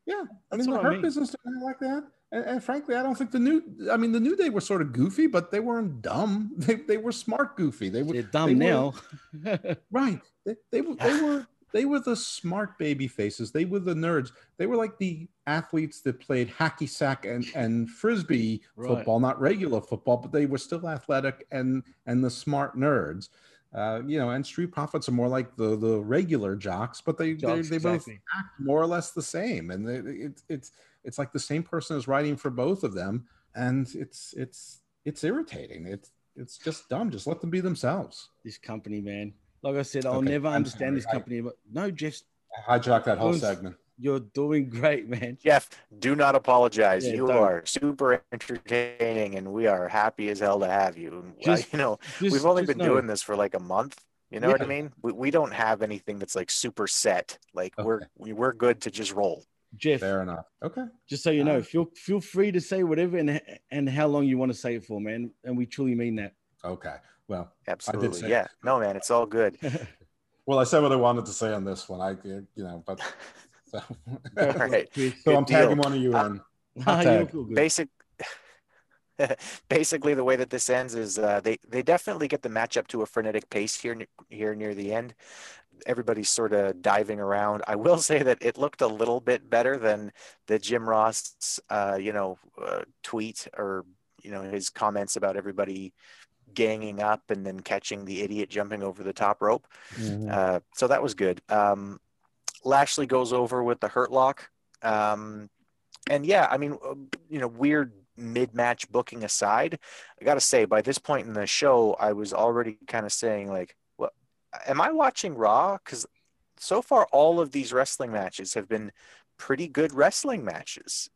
Yeah, I That's mean the what I hurt mean. business like that, and, and frankly, I don't think the new. I mean, the new day were sort of goofy, but they weren't dumb. They, they were smart goofy. They were They're dumb they now. right. They, they were they were they were the smart baby faces. They were the nerds. They were like the athletes that played hacky sack and, and frisbee Right. football, not regular football, but they were still athletic and and the smart nerds. Uh, you know, and Street Profits are more like the the regular jocks, but they Jocks, they, they both act more or less the same, and they, it's it's it's like the same person is writing for both of them, and it's it's it's irritating. It's it's just dumb. Just let them be themselves. This company, man. Like I said, I'll Okay, never I'm understand this sorry. I- company. But no, Jeff, Hijack that whole segment. you're doing great, man. Jeff, do not apologize. Yeah, you don't. are super entertaining, and we are happy as hell to have you. Uh, Just- you know, Just- we've only been know- doing this for like a month. You know what I mean? We, we don't have anything that's like super set. Like we're we, we're good to just roll. Jeff. Fair enough. Okay. Just so you know, Uh, feel feel free to say whatever and and how long you want to say it for, man. And we truly mean that. Okay. Well, Absolutely. say- Yeah. No, man, it's all good. well, I said what I wanted to say on this one. I, you know, but so, All right. Chris. so I'm Good tagging deal. one of you Uh, in. Tag. you're cool. Basic. Basically, the way that this ends is uh, they they definitely get the match up to a frenetic pace here here near the end. Everybody's sort of diving around. I will say that it looked a little bit better than the Jim Ross, uh, you know, uh, tweet or you know his comments about everybody ganging up and then catching the idiot jumping over the top rope. Uh, so that was good. Um, Lashley goes over with the hurt lock. Um, and yeah, I mean, uh, you know, weird mid match booking aside, I got to say, by this point in the show, I was already kind of saying, like, am I watching Raw? Because so far, all of these wrestling matches have been pretty good wrestling matches.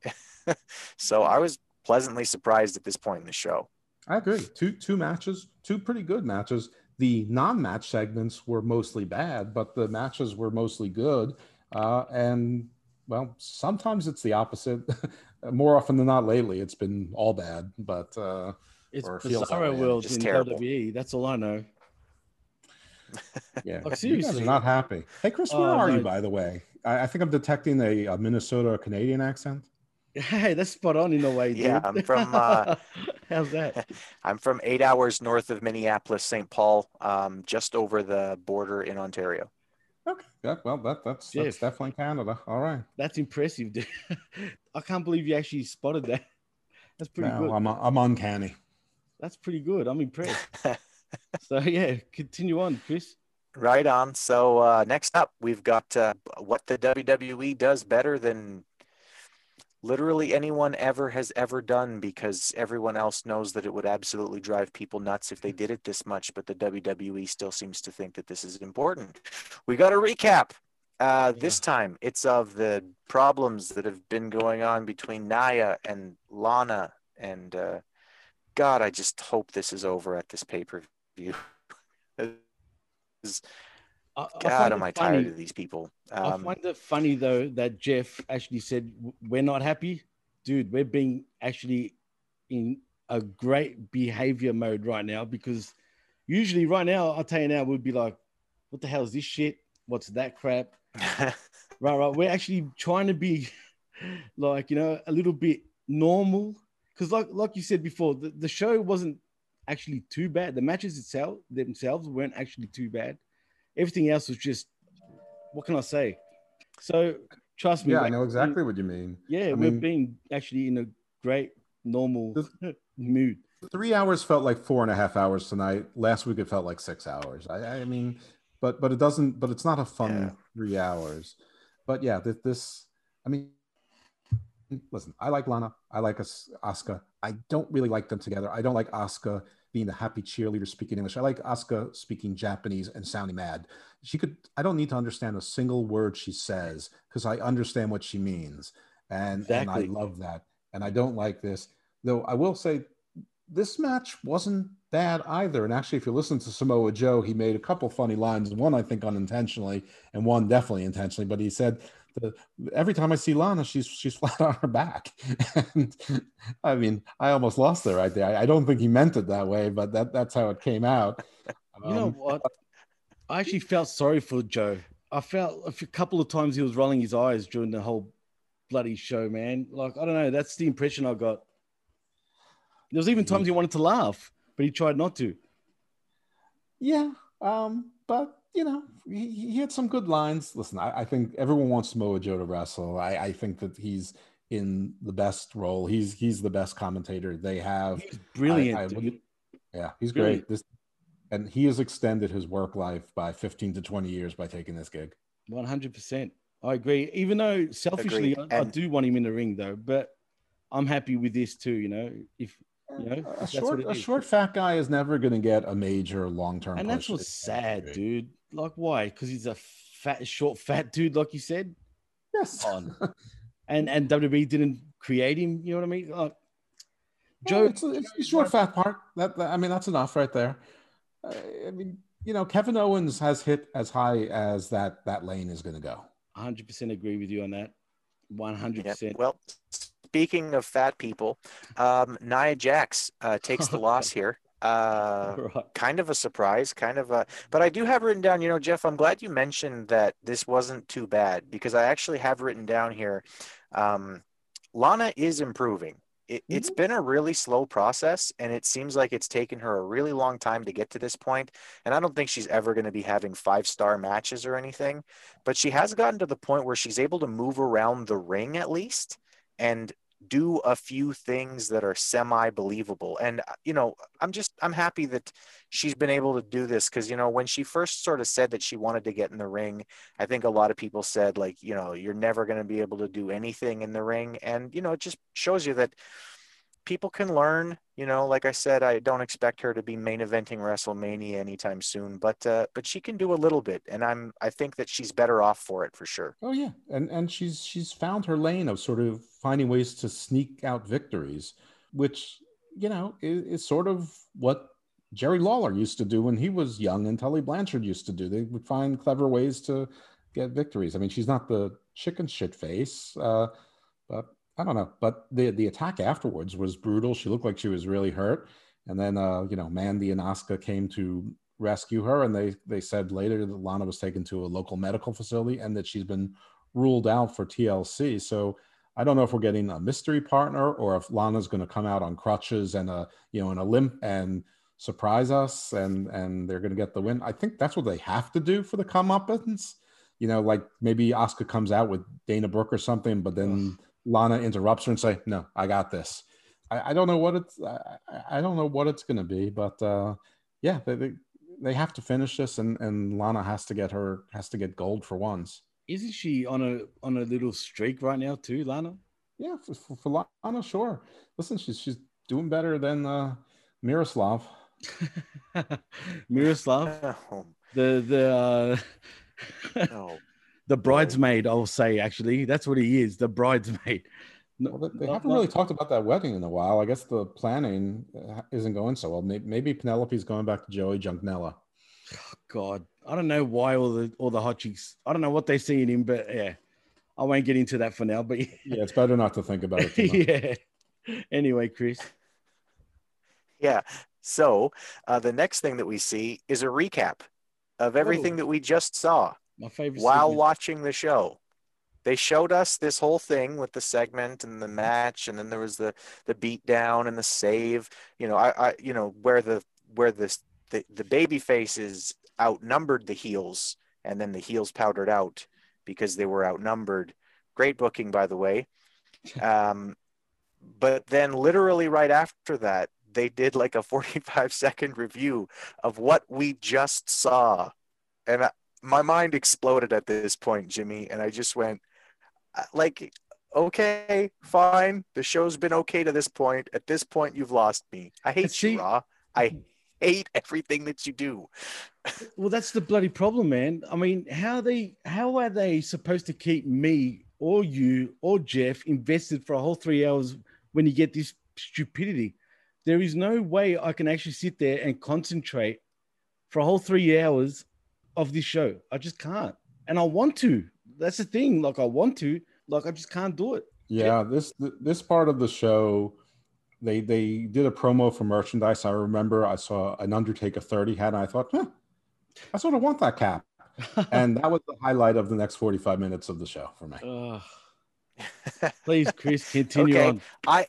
so I was pleasantly surprised at this point in the show. I agree. Two two matches, two pretty good matches. The non-match segments were mostly bad, but the matches were mostly good. Uh, and well, sometimes it's the opposite. More often than not, lately it's been all bad. But uh, It's or feels way, World just in terrible. WWE. That's all I know. Yeah, Like, you guys seriously. are not happy. Hey, Chris, where Oh, are you, by the way? I, I think I'm detecting a, a Minnesota or Canadian accent. Hey, that's spot on in a way, dude. Yeah, I'm from, uh, How's that? I'm from eight hours north of Minneapolis, St. Paul, um, just over the border in Ontario. Okay, yeah, well, that that's Jeff. that's definitely Canada. All right. That's impressive, dude. I can't believe you actually spotted that. That's pretty No, good. I'm I'm uncanny. That's pretty good. I'm impressed. so yeah, continue on, Chris. Right on. So uh, next up, we've got uh, what the WWE does better than literally anyone ever has ever done because everyone else knows that it would absolutely drive people nuts if they did it this much, but the WWE still seems to think that this is important. We got a recap. Uh, this time, it's of the problems that have been going on between Nia and Lana. And uh, God, I just hope this is over at this pay per I, I God, find am I funny- tired of these people. I Um, find it funny though that Jeff actually said we're not happy, dude. We're being actually in a great behavior mode right now because usually right now I'll tell you now we'd be like, what the hell is this shit? What's that crap? Right, right. We're actually trying to be like you know a little bit normal because like like you said before, the, the show wasn't actually too bad. The matches itself themselves weren't actually too bad. Everything else was just what can I say? So trust me, Yeah, I know exactly what you mean. Yeah, I we've mean- been actually in a great normal mood. Three hours felt like four and a half hours tonight. Last week it felt like six hours. I, I mean, but but it doesn't. But it's not a fun Yeah. three hours. But yeah, this, this. I mean, listen. I like Lana. I like As- Asuka. I don't really like them together. I don't like Asuka being the happy cheerleader speaking English. I like Asuka speaking Japanese and sounding mad. She could. I don't need to understand a single word she says because I understand what she means, and and I love that. And I don't like this. Though I will say this match wasn't bad either. And actually, if you listen to Samoa Joe, he made a couple funny lines. One I think unintentionally, and one definitely intentionally. But he said, the, "Every time I see Lana, she's she's flat on her back." and I mean, I almost lost it right there. I, I don't think he meant it that way, but that that's how it came out. You know Um, what? I actually felt sorry for Joe. I felt a couple of times he was rolling his eyes during the whole bloody show, man. Like I don't know, that's the impression I got. There was even times he wanted to laugh, but he tried not to. Yeah, um, but you know, he, he had some good lines. Listen, I, I think everyone wants Samoa Joe to wrestle. I, I think that he's in the best role. He's he's the best commentator they have. He's brilliant. I- I dude. yeah, he's Brilliant. great. This and he has extended his work life by 15 to 20 years by taking this gig. One hundred percent. I agree. Even though selfishly, I, I do want him in the ring though, but I'm happy with this too. You know, if you know, a short, a short fat guy is never going to get a major long term. and that's what's sad, dude. Like, why? Because he's a fat, short, fat dude, like you said. Yes. On. and and WWE didn't create him. You know what I mean? Like, Joe, Joe, it's, it's the short fat part. That, that- I mean, that's enough right there. Uh, I mean, you know, Kevin Owens has hit as high as that that lane is going to go. 100 percent agree with you on that. 100. Yeah. percent Well, speaking of fat people, um, Nia Jax uh, takes the loss here. Uh, Right. kind of a surprise, kind of a. But I do have written down. You know, Jeff, I'm glad you mentioned that this wasn't too bad because I actually have written down here. Um, Lana is improving. It, It's been a really slow process, and it seems like it's taken her a really long time to get to this point. And I don't think she's ever going to be having five star matches or anything, but she has gotten to the point where she's able to move around the ring at least and do a few things that are semi believable. And, uh, you know, I'm just, I'm happy that she's been able to do this because, you know, when she first sort of said that she wanted to get in the ring, I think a lot of people said, like, you know, you're never going to be able to do anything in the ring. And, you know, it just shows you that people can learn. You know, like I said, I don't expect her to be main eventing WrestleMania anytime soon, but uh, but she can do a little bit, and I'm I think that she's better off for it for sure. Oh yeah, and and she's she's found her lane of sort of finding ways to sneak out victories, which you know is, is sort of what Jerry Lawler used to do when he was young, and Tully Blanchard used to do. They would find clever ways to get victories. I mean, she's not the chicken shit face, uh, but I don't know. But the the attack afterwards was brutal. She looked like she was really hurt, and then uh, you know Mandy and Asuka came to rescue her, and they they said later that Lana was taken to a local medical facility and that she's been ruled out for TLC. So I don't know if we're getting a mystery partner or if Lana's going to come out on crutches and a you know in a limp and surprise us and and they're going to get the win. I think that's what they have to do for the comeuppance. You know, like maybe Asuka comes out with Dana Brooke or something, but then Lana interrupts her and say, "No, I got this." I, I don't know what it's. I, I don't know what it's going to be, but uh, yeah, they, they they have to finish this, and and Lana has to get her has to get gold for once. Isn't she on a on a little streak right now too, Lana? Yeah, for, for, for Lana, sure. Listen, she's she's doing better than uh, Miroslav. Miroslav, Oh, the the uh, no. the bridesmaid. I'll say actually, that's what he is, the bridesmaid. No, Well, they, they not- haven't not- really talked about that wedding in a while. I guess the planning uh, isn't going so well. Maybe, maybe Penelope's going back to Joey Janela. God, I don't know why all the all the hot chicks. I don't know what they see in him, but yeah, I won't get into that for now. But Yeah, it's better not to think about it. Too much. yeah. Anyway, Chris. Yeah. So uh, the next thing that we see is a recap of everything Oh. that we just saw My favorite. while segment. watching the show. They showed us this whole thing with the segment and the match, and then there was the the beat down and the save. You know, I, I you know where the where this the the baby faces outnumbered the heels, and then the heels powdered out because they were outnumbered. Great booking, by the way. Um, but then literally right after that, they did like a 45 second review of what we just saw. And I, my mind exploded at this point, Jimmy. And I just went, uh, like, okay, fine. The show's been okay to this point. At this point, you've lost me. I hate see- you, Raw. I hate everything that you do. Well, that's the bloody problem, man. I mean, how they how are they supposed to keep me or you or Jeff invested for a whole three hours when you get this stupidity? There is no way I can actually sit there and concentrate for a whole three hours of this show. I just can't. And I want to. That's the thing. Like I want to, like I just can't do it. Yeah, this this part of the show, they they did a promo for merchandise. I remember I saw an Undertaker 30 hat, and I thought, huh, I sort of want that cap. and that was the highlight of the next 45 minutes of the show for me. Ugh. please, Chris, continue Okay. on. I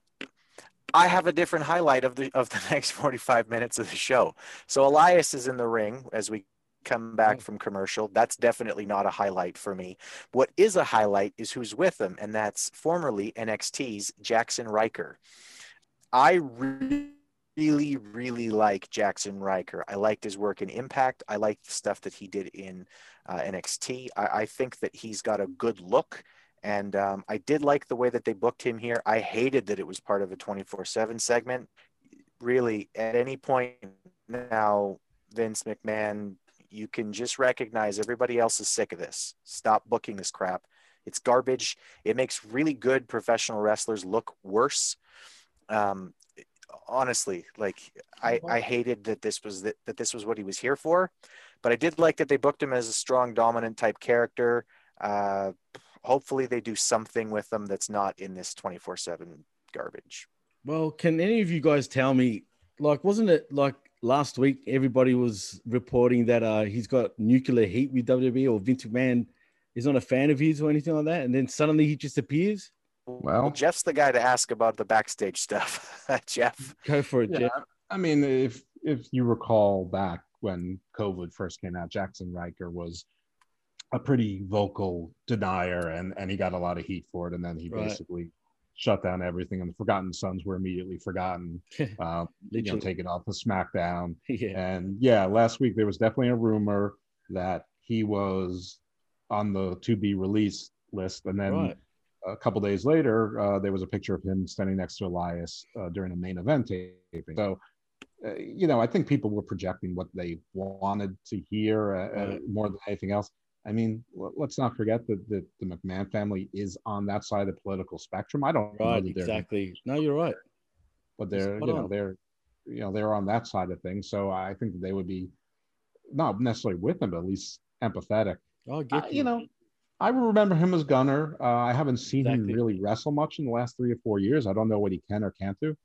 I have a different highlight of the of the next 45 minutes of the show. So Elias is in the ring as we come back from commercial. That's definitely not a highlight for me. What is a highlight is who's with him, and that's formerly NXT's Jaxson Ryker. I really, really like Jaxson Ryker. I liked his work in Impact. I liked the stuff that he did in uh, NXT. I, I think that he's got a good look. And um, I did like the way that they booked him here. I hated that it was part of a 24 7 segment. Really, at any point now, Vince McMahon, you can just recognize everybody else is sick of this. Stop booking this crap. It's garbage. It makes really good professional wrestlers look worse. Um, honestly, like I, I hated that this was that, that this was what he was here for, but I did like that they booked him as a strong, dominant type character. Uh, hopefully, they do something with them that's not in this twenty four seven garbage. Well, can any of you guys tell me, like, wasn't it like last week everybody was reporting that uh, he's got nuclear heat with WWE or Vince McMahon is not a fan of his or anything like that, and then suddenly he just appears? Well, Well, Jeff's the guy to ask about the backstage stuff. Jeff. Go for it, yeah, Jeff. I mean, if if you recall back when COVID first came out, Jaxson Ryker was a pretty vocal denier, and and he got a lot of heat for it, and then he Right. basically shut down everything, and the Forgotten Sons were immediately forgotten, uh, you know, taken off of SmackDown. yeah. And yeah, last week there was definitely a rumor that he was on the to be released list, and then Right. a couple days later, uh, there was a picture of him standing next to Elias uh, during a main event taping. So, uh, you know, I think people were projecting what they wanted to hear uh, uh, Right. more than anything else. I mean, let's not forget that, that the McMahon family is on that side of the political spectrum. I don't know Right. Exactly. No, you're right. but they're Spot you know on. they're you know they're on that side of things. So I think that they would be not necessarily with him, but at least empathetic. I get Uh, you know, I remember him as Gunner. Uh, I haven't seen Exactly. him really wrestle much in the last three or four years. I don't know what he can or can't do.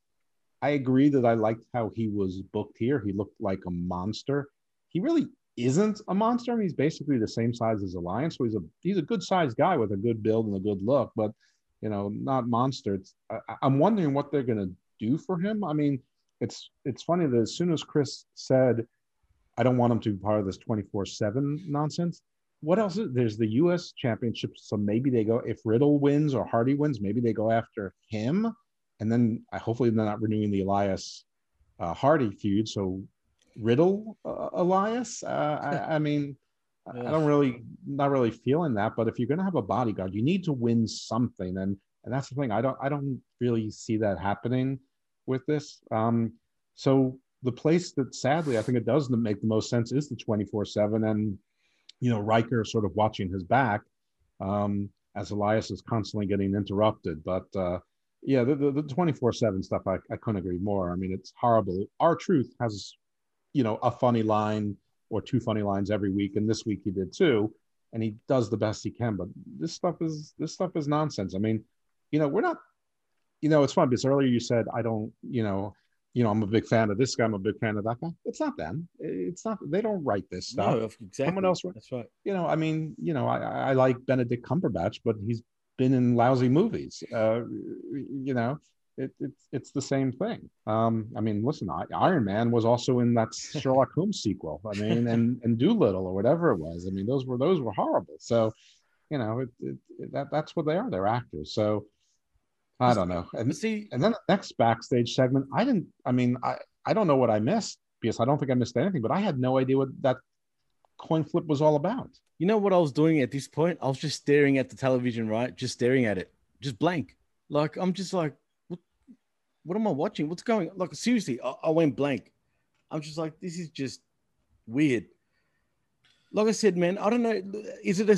I agree that I liked how he was booked here. He looked like a monster. He really isn't a monster. I mean, he's basically the same size as Elias. So he's a he's a good sized guy with a good build and a good look, but you know, not monster. It's, I, I'm wondering what they're gonna do for him. I mean, it's it's funny that as soon as Chris said, I don't want him to be part of this 24 seven nonsense what else is there's the US championship so maybe they go if Riddle wins or Hardy wins maybe they go after him and then I hopefully they're not renewing the Elias uh, Hardy feud so Riddle uh, Elias uh, I, I mean I I don't really not really feeling that but if you're going to have a bodyguard you need to win something and and that's the thing I don't I don't really see that happening with this um so the place that sadly I think it does make the most sense is the 24 7 and you know, Ryker sort of watching his back um, as Elias is constantly getting interrupted. But uh, yeah, the, the, the 24-7 stuff, I, I couldn't agree more. I mean, it's horrible. R-Truth has, you know, a funny line or two funny lines every week. And this week he did too. And he does the best he can. But this stuff is, this stuff is nonsense. I mean, you know, we're not, you know, it's fun because earlier you said, I don't, you know, you know, I'm a big fan of this guy. I'm a big fan of that guy. It's not them. It's not, they don't write this stuff No, exactly. Someone else wrote- That's right. you know, I mean, you know, I, I like Benedict Cumberbatch, but he's been in lousy movies. Uh, you know, it, it's it's the same thing. Um, I mean, listen, I, Iron Man was also in that Sherlock Holmes sequel. I mean, and and Dolittle or whatever it was. I mean, those were those were horrible. So, you know, it, it, it- that that's what they are. They're actors. So, I don't know. And see, and then the next backstage segment, I didn't. I mean, I I don't know what I missed because I don't think I missed anything. But I had no idea what that coin flip was all about. you know what I was doing at this point? I was just staring at the television, right? Just staring at it, just blank. Like I'm just like, what? Am I watching? What's going? Like seriously, I, I went blank. I'm just like, this is just weird. Like I said, man, I don't know. Is it a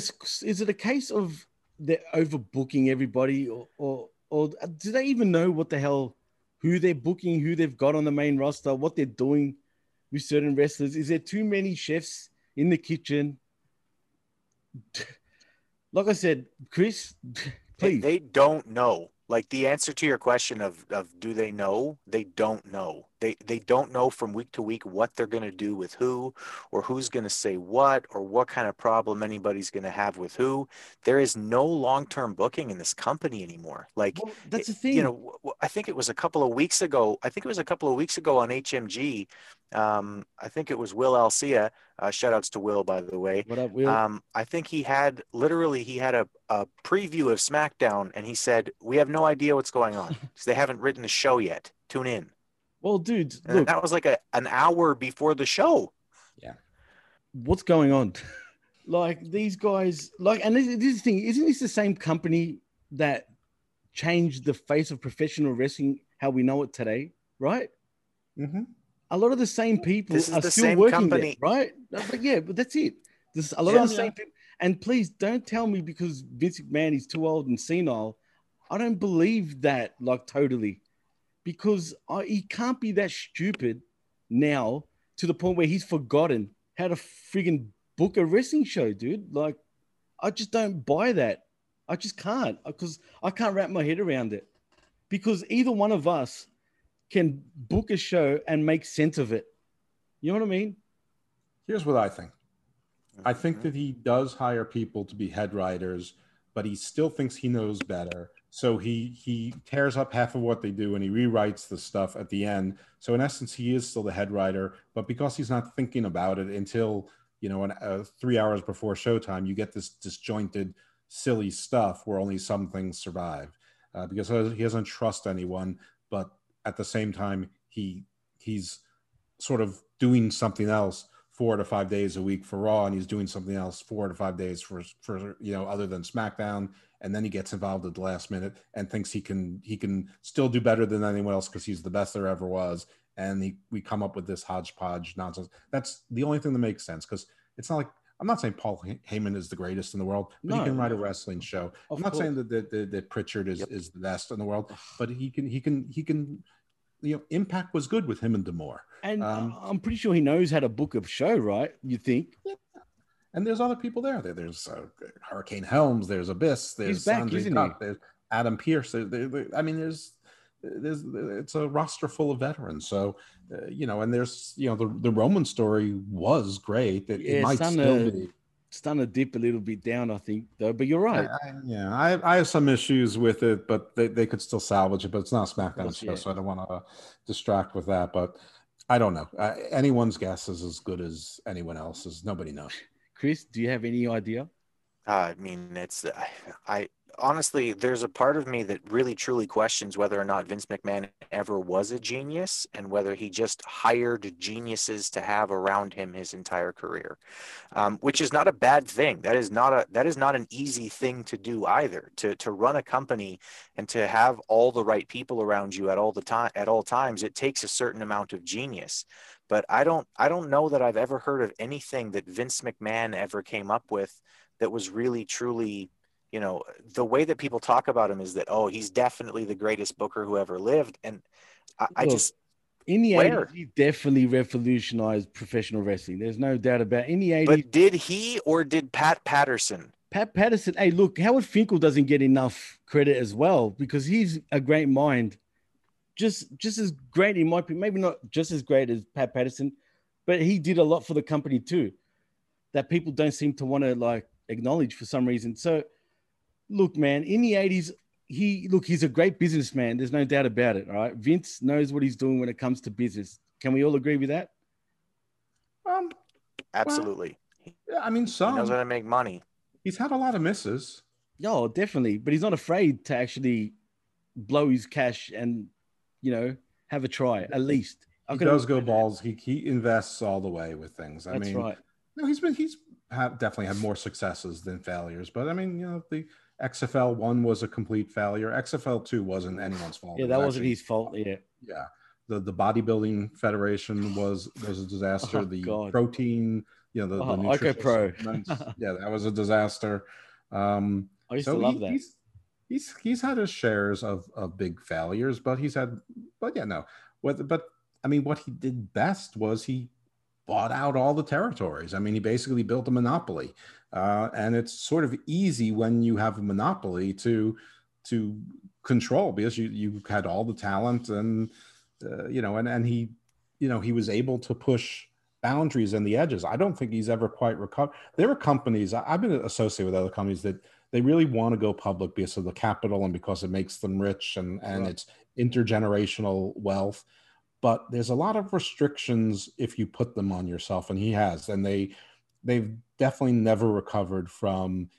is it a case of they're overbooking everybody, or or or do they even know what the hell who they're booking, who they've got on the main roster, what they're doing with certain wrestlers? Is there too many chefs in the kitchen? Like I said, Chris, They, please. they don't know. Like the answer to your question of of do they know? They don't know. They they don't know from week to week what they're going to do with who, or who's going to say what, or what kind of problem anybody's going to have with who. There is no long term booking in this company anymore. Like Well, that's the thing. You know, I think it was a couple of weeks ago. I think it was a couple of weeks ago on HMG. Um, I think it was Will Alcia. Uh, shout outs to Will, by the way. what up, Will? Um, I think he had literally he had a, a preview of SmackDown, and he said, "We have no idea what's going on because they haven't written the show yet. Tune in." Well, dude, look, that was like a an hour before the show. Yeah. What's going on? like these guys, like, and this, this thing, isn't this the same company that changed the face of professional wrestling how we know it today? Right? Mhm. A lot of the same people This are still working company- there, right? No, But yeah, but that's it. This a lot Yeah, of the yeah. same people. And please don't tell me because Vince McMahon is too old and senile. I don't believe that like totally, because I, he can't be that stupid now to the point where he's forgotten how to friggin' book a wrestling show, dude. Like, I just don't buy that. I just can't uh, because I can't wrap my head around it. Because either one of us can book a show and make sense of it. You know what I mean? Here's what I think. I think that he does hire people to be head writers, but he still thinks he knows better. So he he tears up half of what they do and he rewrites the stuff at the end. So in essence, he is still the head writer, but because he's not thinking about it until you know, an, uh, three hours before showtime, you get this disjointed, silly stuff where only some things survive uh, because he doesn't trust anyone. But at the same time, he he's sort of doing something else four to five days a week for Raw, and he's doing something else four to five days for for you know other than SmackDown, and then he gets involved at the last minute and thinks he can he can still do better than anyone else because he's the best there ever was, and he, we come up with this hodgepodge nonsense. That's the only thing that makes sense because it's not like. I'm not saying Paul Heyman is the greatest in the world, but No, he can write a wrestling show. I'm not saying course. that, that, that Pritchard is, Yep. is the best in the world, but he can he can he can you know Impact was good with him and D'Amore. And Um, I'm pretty sure he knows how to book a show, right? You think? And there's other people there. There- There's uh, Hurricane Helms. There's Abyss. There's He's back, Sanjay isn't he? There's Adam Pearce. There, there- there- I mean, there's there's it's a roster full of veterans. So uh, you know, and there's you know the the Roman story was great. It, Yeah, it might still uh, be. Starting to dip a little bit down, I think, though. But you're I, right. I, yeah, I, I have some issues with it, but they, they could still salvage it. But it's not a SmackDown course, show, yeah. so I don't want to distract with that. But I don't know. Uh, anyone's guess is as good as anyone else's. Nobody knows. Chris, do you have any idea? Uh, I mean, it's I, I honestly, there's a part of me that really truly questions whether or not Vince McMahon ever was a genius and whether he just hired geniuses to have around him his entire career, um, which is not a bad thing. That is not a that is not an easy thing to do either. To to run a company and to have all the right people around you at all the time at all times, it takes a certain amount of genius but I don't I don't know that I've ever heard of anything that Vince McMahon ever came up with that was really truly you know the way that people talk about him is that oh he's definitely the greatest booker who ever lived and I, I Look, just In the Where? 80s, he definitely revolutionized professional wrestling. There's no doubt about it. In the 80s, but did he or did Pat Patterson Pat Patterson, hey, look, Howard Finkel doesn't get enough credit as well because he's a great mind. Just just as great, in my opinion, maybe not just as great as Pat Patterson, but he did a lot for the company too that people don't seem to want to like acknowledge for some reason. So look, man, in the 80s, he look, he's a great businessman. There's no doubt about it. All right. Vince knows what he's doing when it comes to business. Can we all agree with that? Um, absolutely yeah, I mean, he some knows how to make money he's had a lot of misses. No, definitely. But he's not afraid to actually blow his cash and, you know, have a try at least. I He does go balls. He he invests all the way with things. I That's mean, right. no, he's been he's have definitely had more successes than failures. But I mean, you know, the XFL one was a complete failure. XFL two wasn't anyone's fault. Yeah, that was wasn't his fault. Yeah. Yeah, the the bodybuilding federation was was a disaster. Oh, the God. protein, you know, the, Oh, the Ico nutritional Pro. yeah, that was a disaster. Um, I used so to love he- that. He's, he's he's had his shares of of big failures, but he's had, but yeah, no, what, but I mean, what he did best was he bought out all the territories. I mean, he basically built a monopoly, uh, and it's sort of easy when you have a monopoly to to control because you you had all the talent and uh, you know, and and he, you know, he was able to push boundaries and the edges. I don't think he's ever quite recovered. There are companies I've been associated with other companies that they really want to go public because of the capital and because it makes them rich and and Right. it's intergenerational wealth. But there's a lot of restrictions if you put them on yourself, and he has, and they they've definitely never recovered from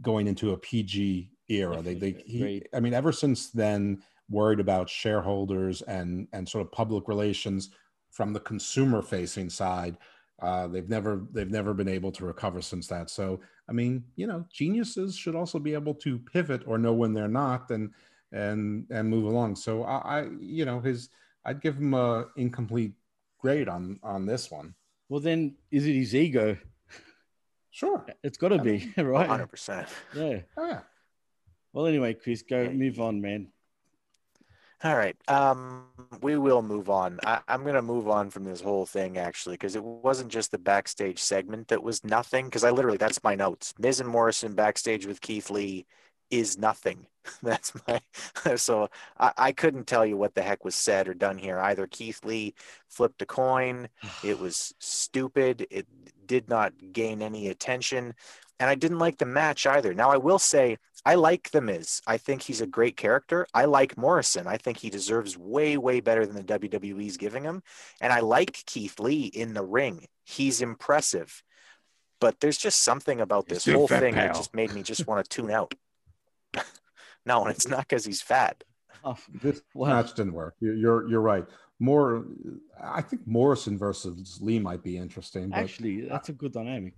going into a PG era. They they he. I mean, ever since then, worried about shareholders and and sort of public relations from the consumer facing side. Uh, they've never they've never been able to recover since that. So I mean, you know, geniuses should also be able to pivot or know when they're not and and and move along. So I, I you know his I'd give him a incomplete grade on on this one. Well, then is it his ego? Sure. It's got to I be right. 100%. Yeah. Oh yeah. Well, anyway, Chris, go move on, man. All right. Um, we will move on. I, I'm going to move on from this whole thing actually, because it wasn't just the backstage segment that was nothing. Because I literally, that's my notes. Miz and Morrison backstage with Keith Lee is nothing. That's my. So I, I couldn't tell you what the heck was said or done here. Either Keith Lee flipped a coin. It was stupid. It did not gain any attention. And I didn't like the match either. Now, I will say, I like The Miz. I think he's a great character. I like Morrison. I think he deserves way, way better than the WWE's giving him. And I like Keith Lee in the ring. He's impressive. But there's just something about this whole fat, thing that just made me just want to tune out. no, and it's not because he's fat. Oh, This Wow. match didn't work. You're, you're you're right. More, I think Morrison versus Lee might be interesting. But actually, that's a good dynamic.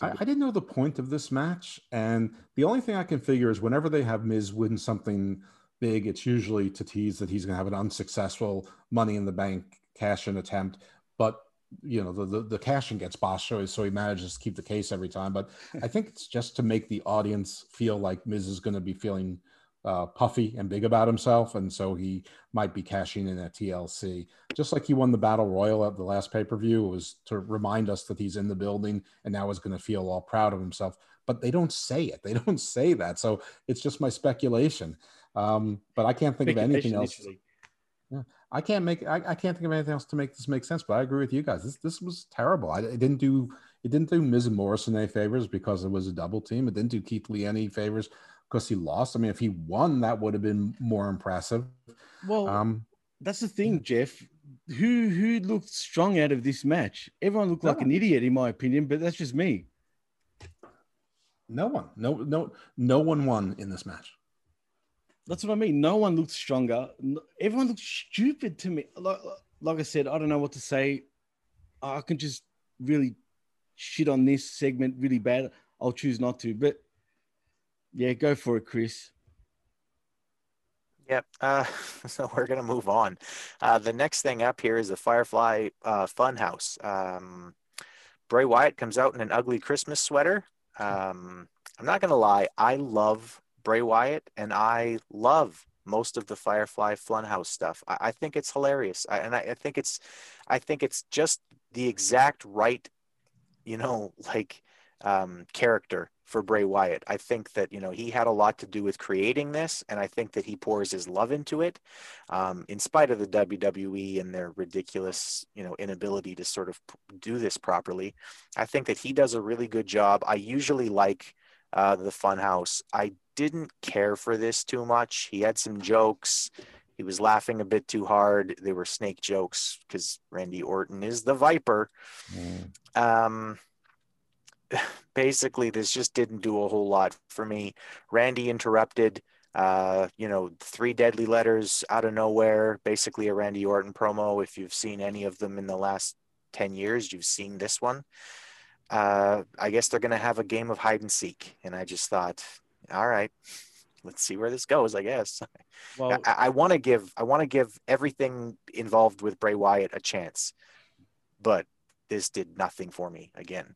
I. I didn't know the point of this match, and the only thing I can figure is whenever they have Miz win something big, it's usually to tease that he's going to have an unsuccessful Money in the Bank cash in attempt. But you know the the, the cash in gets so so he manages to keep the case every time. But I think it's just to make the audience feel like Miz is going to be feeling uh, puffy and big about himself, and so he might be cashing in at TLC. Just like he won the Battle Royal at the last pay per view, it was to remind us that he's in the building and now is going to feel all proud of himself. But they don't say it. They don't say that. So it's just my speculation. Um, but I can't think of anything else. literally. I can't make I, I can't think of anything else to make this make sense. But I agree with you guys. This this was terrible. I it didn't do it didn't do Miz and Morrison any favors because it was a double team. It didn't do Keith Lee any favors because he lost. I mean, if he won, that would have been more impressive. Well, Um, that's the thing, Jeff. Who who looked strong out of this match? Everyone looked like No. an idiot, in my opinion, but that's just me. no one, no no no one won in this match. That's what I mean. No one looked stronger. Everyone looked stupid to me. Like, like I said, I don't know what to say. I can just really shit on this segment really bad. I'll choose not to. But yeah, go for it, Chris. Yep. Uh, so we're gonna move on. Uh, the next thing up here is the Firefly uh, Funhouse. Um, Bray Wyatt comes out in an ugly Christmas sweater. Um, I'm not gonna lie, I love Bray Wyatt, and I love most of the Firefly Funhouse stuff. I, I think it's hilarious, I, and I, I think it's, I think it's just the exact right, you know, like um, character for Bray Wyatt. I think that you know he had a lot to do with creating this, and I think that he pours his love into it, um, in spite of the WWE and their ridiculous you know inability to sort of do this properly. I think that he does a really good job. I usually like uh, the Funhouse. I didn't care for this too much. He had some jokes. He was laughing a bit too hard. They were snake jokes because Randy Orton is the Viper. Um, basically, this just didn't do a whole lot for me. Randy interrupted, uh, you know, three deadly letters out of nowhere, basically a Randy Orton promo. If you've seen any of them in the last 10 years, you've seen this one. Uh, I guess they're going to have a game of hide and seek. And I just thought, all right, let's see where this goes, I guess. Well, I, I want to give I want to give everything involved with Bray Wyatt a chance, but this did nothing for me again.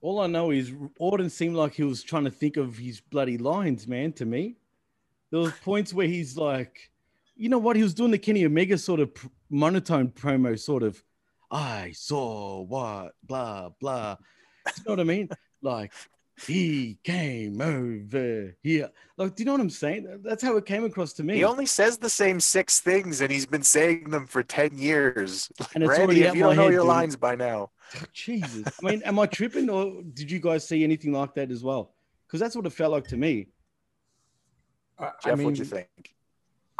All I know is Orton seemed like he was trying to think of his bloody lines, man, to me. There was points where he's like, you know what? He was doing the Kenny Omega sort of pr- monotone promo, sort of, I saw what, blah, blah. You know what I mean? Like, he came over here. Like, do you know what I'm saying? That's how it came across to me. He only says the same six things, and he's been saying them for ten years. And it's Randy, already if you don't know your dude. lines by now, Jesus. I mean, am I tripping or did you guys see anything like that as well? Because that's what it felt like to me. I- I Jeff, mean, what do you think?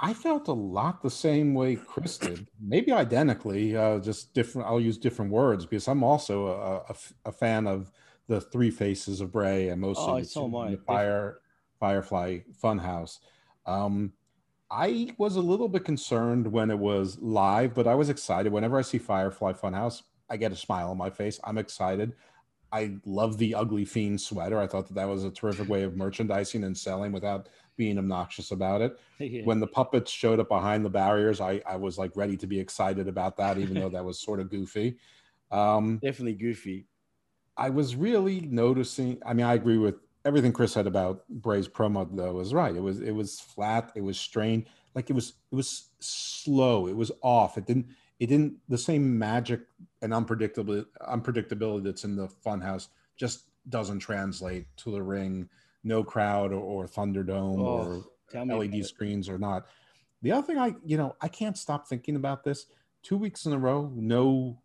I felt a lot the same way Chris did, maybe identically, uh, just different. I'll use different words because I'm also a a fan of the Three Faces of Bray and mostly Oh, the, so two- the Fire Firefly Funhouse. Um, I was a little bit concerned when it was live, but I was excited. Whenever I see Firefly Funhouse, I get a smile on my face. I'm excited. I love the ugly fiend sweater. I thought that that was a terrific way of merchandising and selling without being obnoxious about it Yeah. when the puppets showed up behind the barriers, I, I was like ready to be excited about that, even though that was sort of goofy. Um, Definitely goofy. I was really noticing. I mean, I agree with everything Chris said about Bray's promo, though, was right. It was it was flat. It was strained. Like it was it was slow. It was off. It didn't it didn't the same magic and unpredictable unpredictability that's in the funhouse just doesn't translate to the ring. No crowd or, or Thunderdome oh, or Oh, tell me LED screens or not. The other thing I, you know, I can't stop thinking about this. Two weeks in a row, no,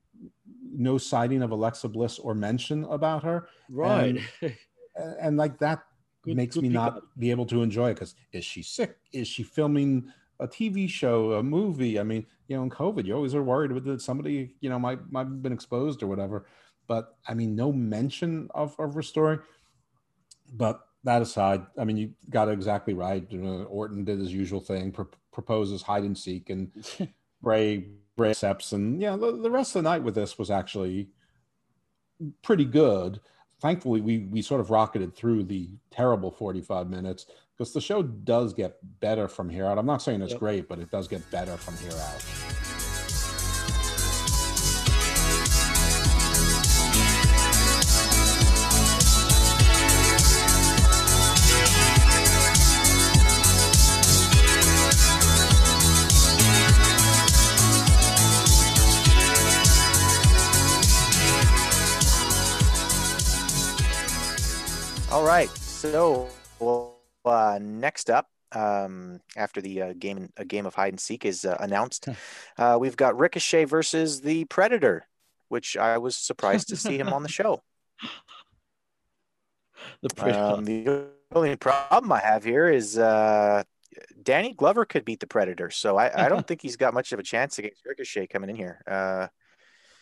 no sighting of Alexa Bliss or mention about her, Right. and, and like that Good- makes good me not be able to enjoy it because is she sick? Is she filming a TV show, a movie? I mean, you know, in COVID, you always are worried with that somebody, you know, might might have been exposed or whatever. But I mean, no mention of of story. But that aside, I mean, you got it exactly right. You know, Orton did his usual thing, pro- proposes hide and seek, and Bray Bray accepts, and yeah, the, the rest of the night with this was actually pretty good. Thankfully, we we sort of rocketed through the terrible 45 minutes because the show does get better from here out. I'm not saying it's Yep. great, but it does get better from here out. All right. So, well, uh, next up, um, after the uh, game, a game of hide and seek is uh, announced, uh, we've got Ricochet versus the Predator, which I was surprised to see him on the show. the. Um, the only problem I have here is uh, Danny Glover could beat the Predator, so I, I don't think he's got much of a chance against Ricochet coming in here. Uh,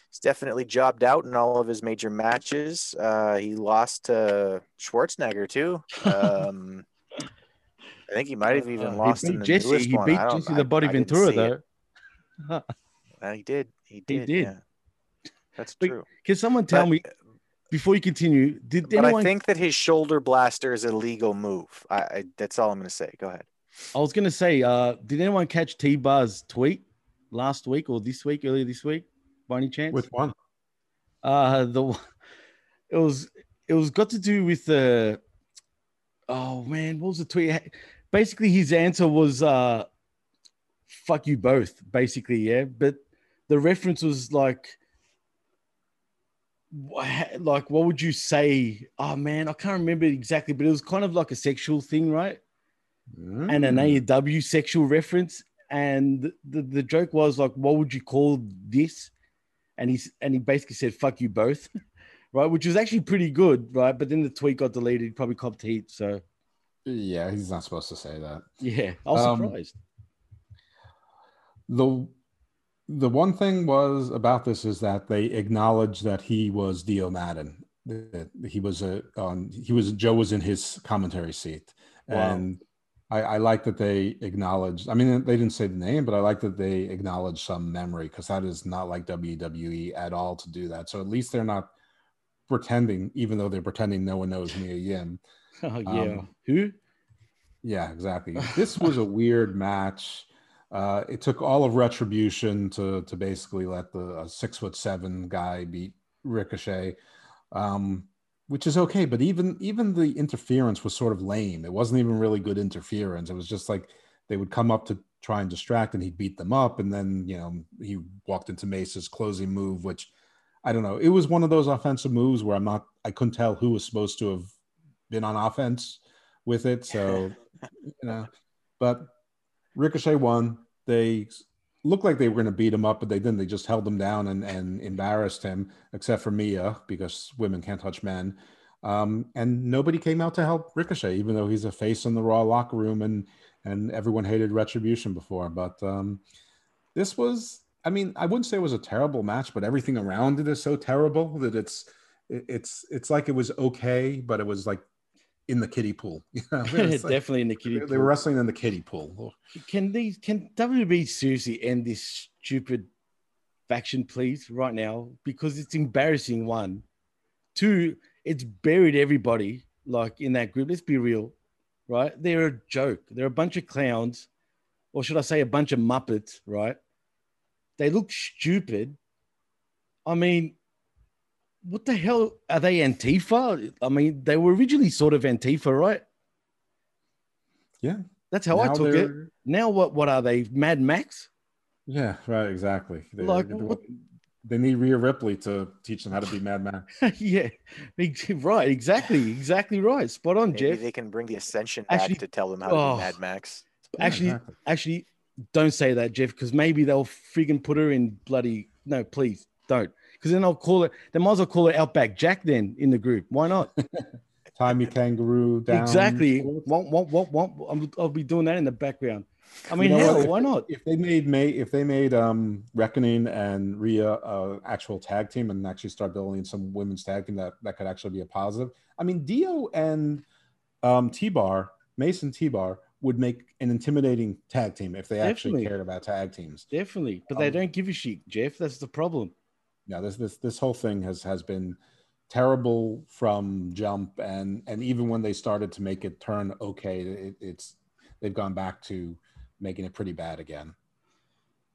he's definitely jobbed out in all of his major matches. Uh, he lost to Schwarzenegger too. Um, I think he might have even Uh, lost he in beat the Jesse. newest He one. beat Jesse the Body I didn't Ventura though. Uh, he did. He He did. did. Yeah. That's But true. Can someone tell But- me before you continue? Did But anyone? I think that his shoulder blaster is a legal move. I, I that's all I'm going to say. Go ahead. I was gonna say, uh, did anyone catch T Bar's tweet last week or this week, earlier this week, by any chance? Which one? uh, the it was it was got to do with the. oh man, what was the tweet? Basically, his answer was, uh, "Fuck you both." Basically, yeah, but the reference was like. Like, what would you say? Oh man, I can't remember exactly, but it was kind of like a sexual thing, right? and an Mm. AEW sexual reference. And the, the joke was like, what would you call this? And he's and he basically said, fuck you both. right, which was actually pretty good, right? But then the tweet got deleted, he probably copped heat. So Yeah, he's not supposed to say that. yeah, I was Um, surprised. the the one thing was about this is that they acknowledged that he was Dio Maddin. That he was a on he was Joe was in his commentary seat, Wow. and I, I like that they acknowledged. I mean, they didn't say the name, but I like that they acknowledged some memory because that is not like WWE at all to do that. So at least they're not pretending, even though they're pretending no one knows Mia Yim. Oh yeah. um, Who? Yeah, exactly. This was a weird match. Uh, it took all of retribution to to basically let the six foot seven guy beat Ricochet, um, which is okay. But even even the interference was sort of lame. It wasn't even really good interference. It was just like they would come up to try and distract, and he'd beat them up, and then you know he walked into Mace's closing move, which I don't know. It was one of those offensive moves where I'm not. I couldn't tell who was supposed to have been on offense with it. So, you know, but Ricochet won. They looked like they were going to beat him up, but they didn't. They just held him down and, and embarrassed him, except for Mia, because women can't touch men. Um, and nobody came out to help Ricochet, even though he's a face in the Raw locker room and and everyone hated Retribution before. But um, this was, I mean, I wouldn't say it was a terrible match, but everything around it is so terrible that it's it's it's like it was okay, but it was like in the kiddie pool. You know, like- Definitely in the kiddie pool. they pool. were wrestling in the kiddie pool. Can these can WB seriously end this stupid faction, please, right now? Because it's embarrassing. One, two, it's buried everybody like in that group. Let's be real, right? They're a joke. They're a bunch of clowns, or should I say, a bunch of muppets, right? They look stupid. I mean, what the hell are they? Antifa? I mean, they were originally sort of Antifa, right? Yeah. That's how I took it. they're- Now what? What are they? Mad Max? Yeah, right, exactly. They, Like, they- what- they need Rhea Ripley to teach them how to be Mad Max. yeah, ex- right. Exactly, exactly right. Spot on, Maybe Jeff. they can bring the Ascension back Actually- to tell them how to Oh. be Mad Max. Yeah, actually, exactly. actually, don't say that, Jeff, because maybe they'll friggin' put her in bloody. No, please don't, because then I'll call it. They might as well call it Outback Jack then in the group. Why not? Timey kangaroo down. exactly. What, what, what, what? I'll be doing that in the background. I mean, know hell, why not? If they made May, if they made um Reckoning and Rhea uh, actual tag team and actually start building some women's tag team that that could actually be a positive. I mean, Dio and um T Bar, Mason T Bar would make an intimidating tag team if they actually cared about tag teams. Definitely, but they Um, don't give a shit, Jeff. That's the problem. Yeah this this this whole thing has has been terrible from jump and and even when they started to make it turn okay it, it's they've gone back to making it pretty bad again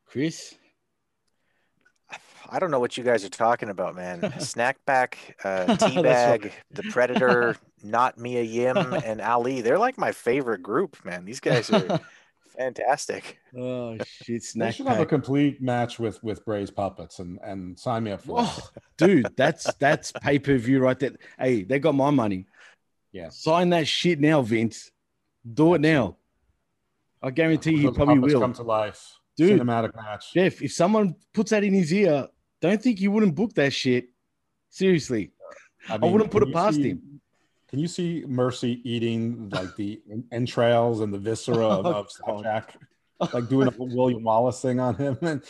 Chris, I don't know what you guys are talking about, man. Snackback, uh, That's right. The Predator, Not Mia Yim, and Ali. They're like my favorite group, man. These guys are fantastic. oh shit, they snack should have a complete match with with Bray's puppets and and sign me up for that. Oh, dude, that's that's pay per view right there. Hey, they got my money. Yeah. Sign that shit now, Vince. Do it now. I guarantee he probably will. come to life Dude. cinematic match Jeff, if someone puts that in his ear, don't think he wouldn't book that shit. Seriously. I wouldn't put can it past see- him. Can you see Mercy eating like the entrails and the viscera of, Oh, of God. Slapjack? Like doing a William Wallace thing on him, and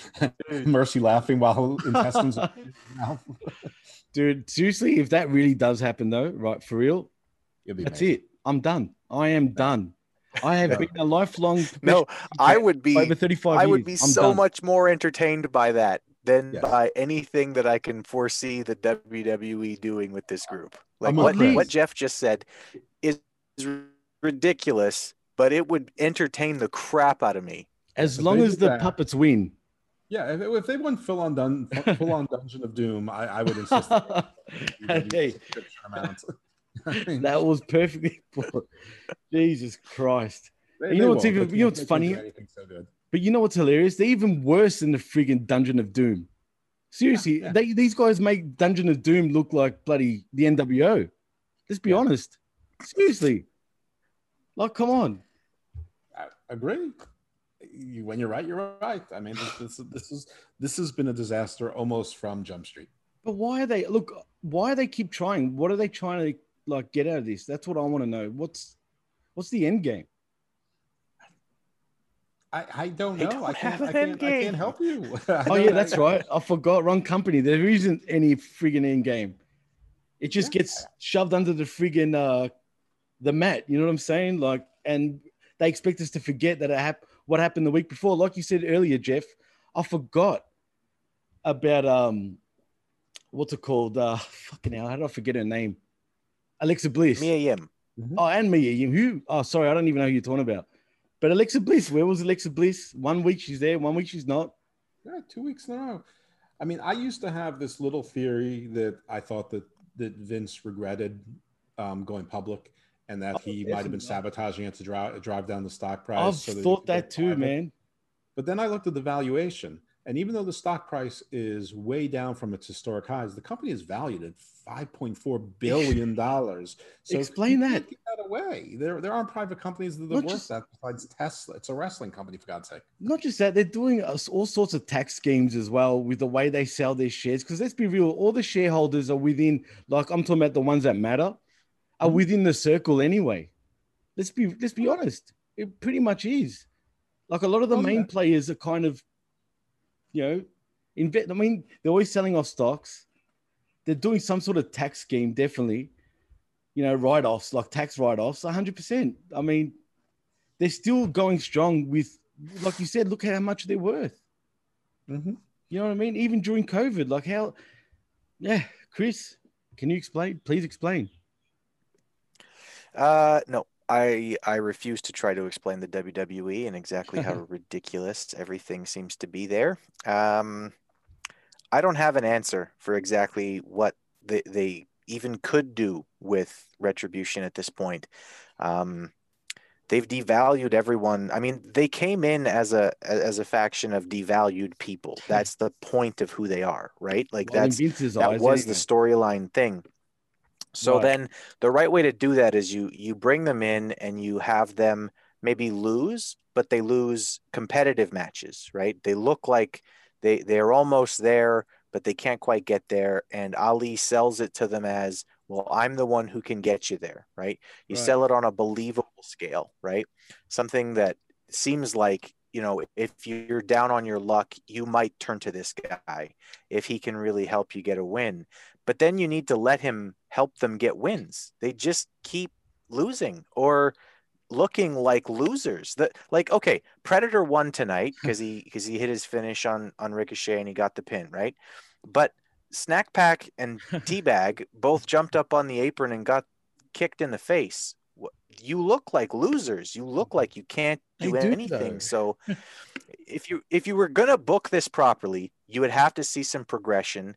Mercy laughing while intestines. are in his mouth. Dude, seriously, if that really does happen though, right, for real, It'd be that's amazing. it. I'm done. I am done. I have been a lifelong No, I would be over 35 I would be. I'm so done. much more entertained by that than Yes. by anything that I can foresee the WWE doing with this group. Like I'm what, what Jeff just said is ridiculous, but it would entertain the crap out of me. as If long as the that- puppets win. Yeah, if, if they went full on dun, full on Dungeon of Doom, I, I would insist. that hey, subscription amount. I mean, that was perfectly put. Jesus Christ. they- you they know what's even- you know what's they can't do funny? so good. But you know what's hilarious? They're even worse than the friggin' Dungeon of Doom. Seriously, yeah. They, these guys make Dungeon of Doom look like bloody the NWO. Let's be Yeah. honest. Seriously. Like, come on. I agree. You, when you're right, you're right. I mean, this, this, this is this has been a disaster almost from Jump Street. But why are they look? Why are they keep trying? What are they trying to like get out of this? That's what I want to know. What's what's the end game? I, I don't know. don't I can't. I can't, I can't help you. Oh yeah, that's right. I forgot. Wrong company. There isn't any friggin' end game. It just gets shoved under the friggin' uh the mat. You know what I'm saying? Like, and they expect us to forget that it hap- what happened the week before. Like you said earlier, Jeff, I forgot about um what's it called? Uh fucking hell, how did I forget her name? Alexa Bliss. Mia Yim. Oh, and Mia Yim. Who? Oh, sorry, I don't even know who you're talking about. But Alexa Bliss, where was Alexa Bliss? One week she's there, one week she's not. Yeah, two weeks in a row. I mean, I used to have this little theory that I thought that that Vince regretted um, going public, and that he might have been sabotaging it to drive drive down the stock price. I've so thought go that too, private. man. But then I looked at the valuation, And even though the stock price is way down from its historic highs, the company is valued at $5.4 billion. So Explain that. can't that away. There, there aren't private companies that are worth just- that besides Tesla. It's a wrestling company, for God's sake. Not just that, they're doing us- all sorts of tax schemes as well with the way they sell their shares. Because let's be real, all the shareholders are within, like I'm talking about the ones that matter, are mm-hmm. within the circle anyway. Let's be let's be honest. It pretty much is. Like a lot of the Oh, main yeah. players are kind of, you know, invest. I mean, they're always selling off stocks. They're doing some sort of tax scheme, definitely. You know, write-offs, like tax write-offs, 100%. I mean, they're still going strong with, like you said, look at how much they're worth. Mm-hmm. You know what I mean? Even during COVID, like how, yeah, Chris, can you explain? Please explain. Uh, no, I I refuse to try to explain the WWE and exactly how ridiculous everything seems to be there. Um, I don't have an answer for exactly what they, they even could do with retribution at this point. Um, they've devalued everyone. I mean, they came in as a as a faction of devalued people. That's the point of who they are, right? Like Well, that's that was the storyline thing. So Right. then the right way to do that is you you bring them in and you have them maybe lose, but they lose competitive matches, right? They look like they they're almost there, but they can't quite get there. And Ali sells it to them as, well, I'm the one who can get you there, right? You Right. sell it on a believable scale, right? Something that seems like you know if you're down on your luck you might turn to this guy if he can really help you get a win. But then you need to let him help them get wins. They just keep losing or looking like losers. That like okay predator won tonight because he because he hit his finish on on ricochet and he got the pin right? But snack pack and teabag both jumped up on the apron and got kicked in the face you look like losers. You look like you can't do do, anything. though. so if you if you were going to book this properly you would have to see some progression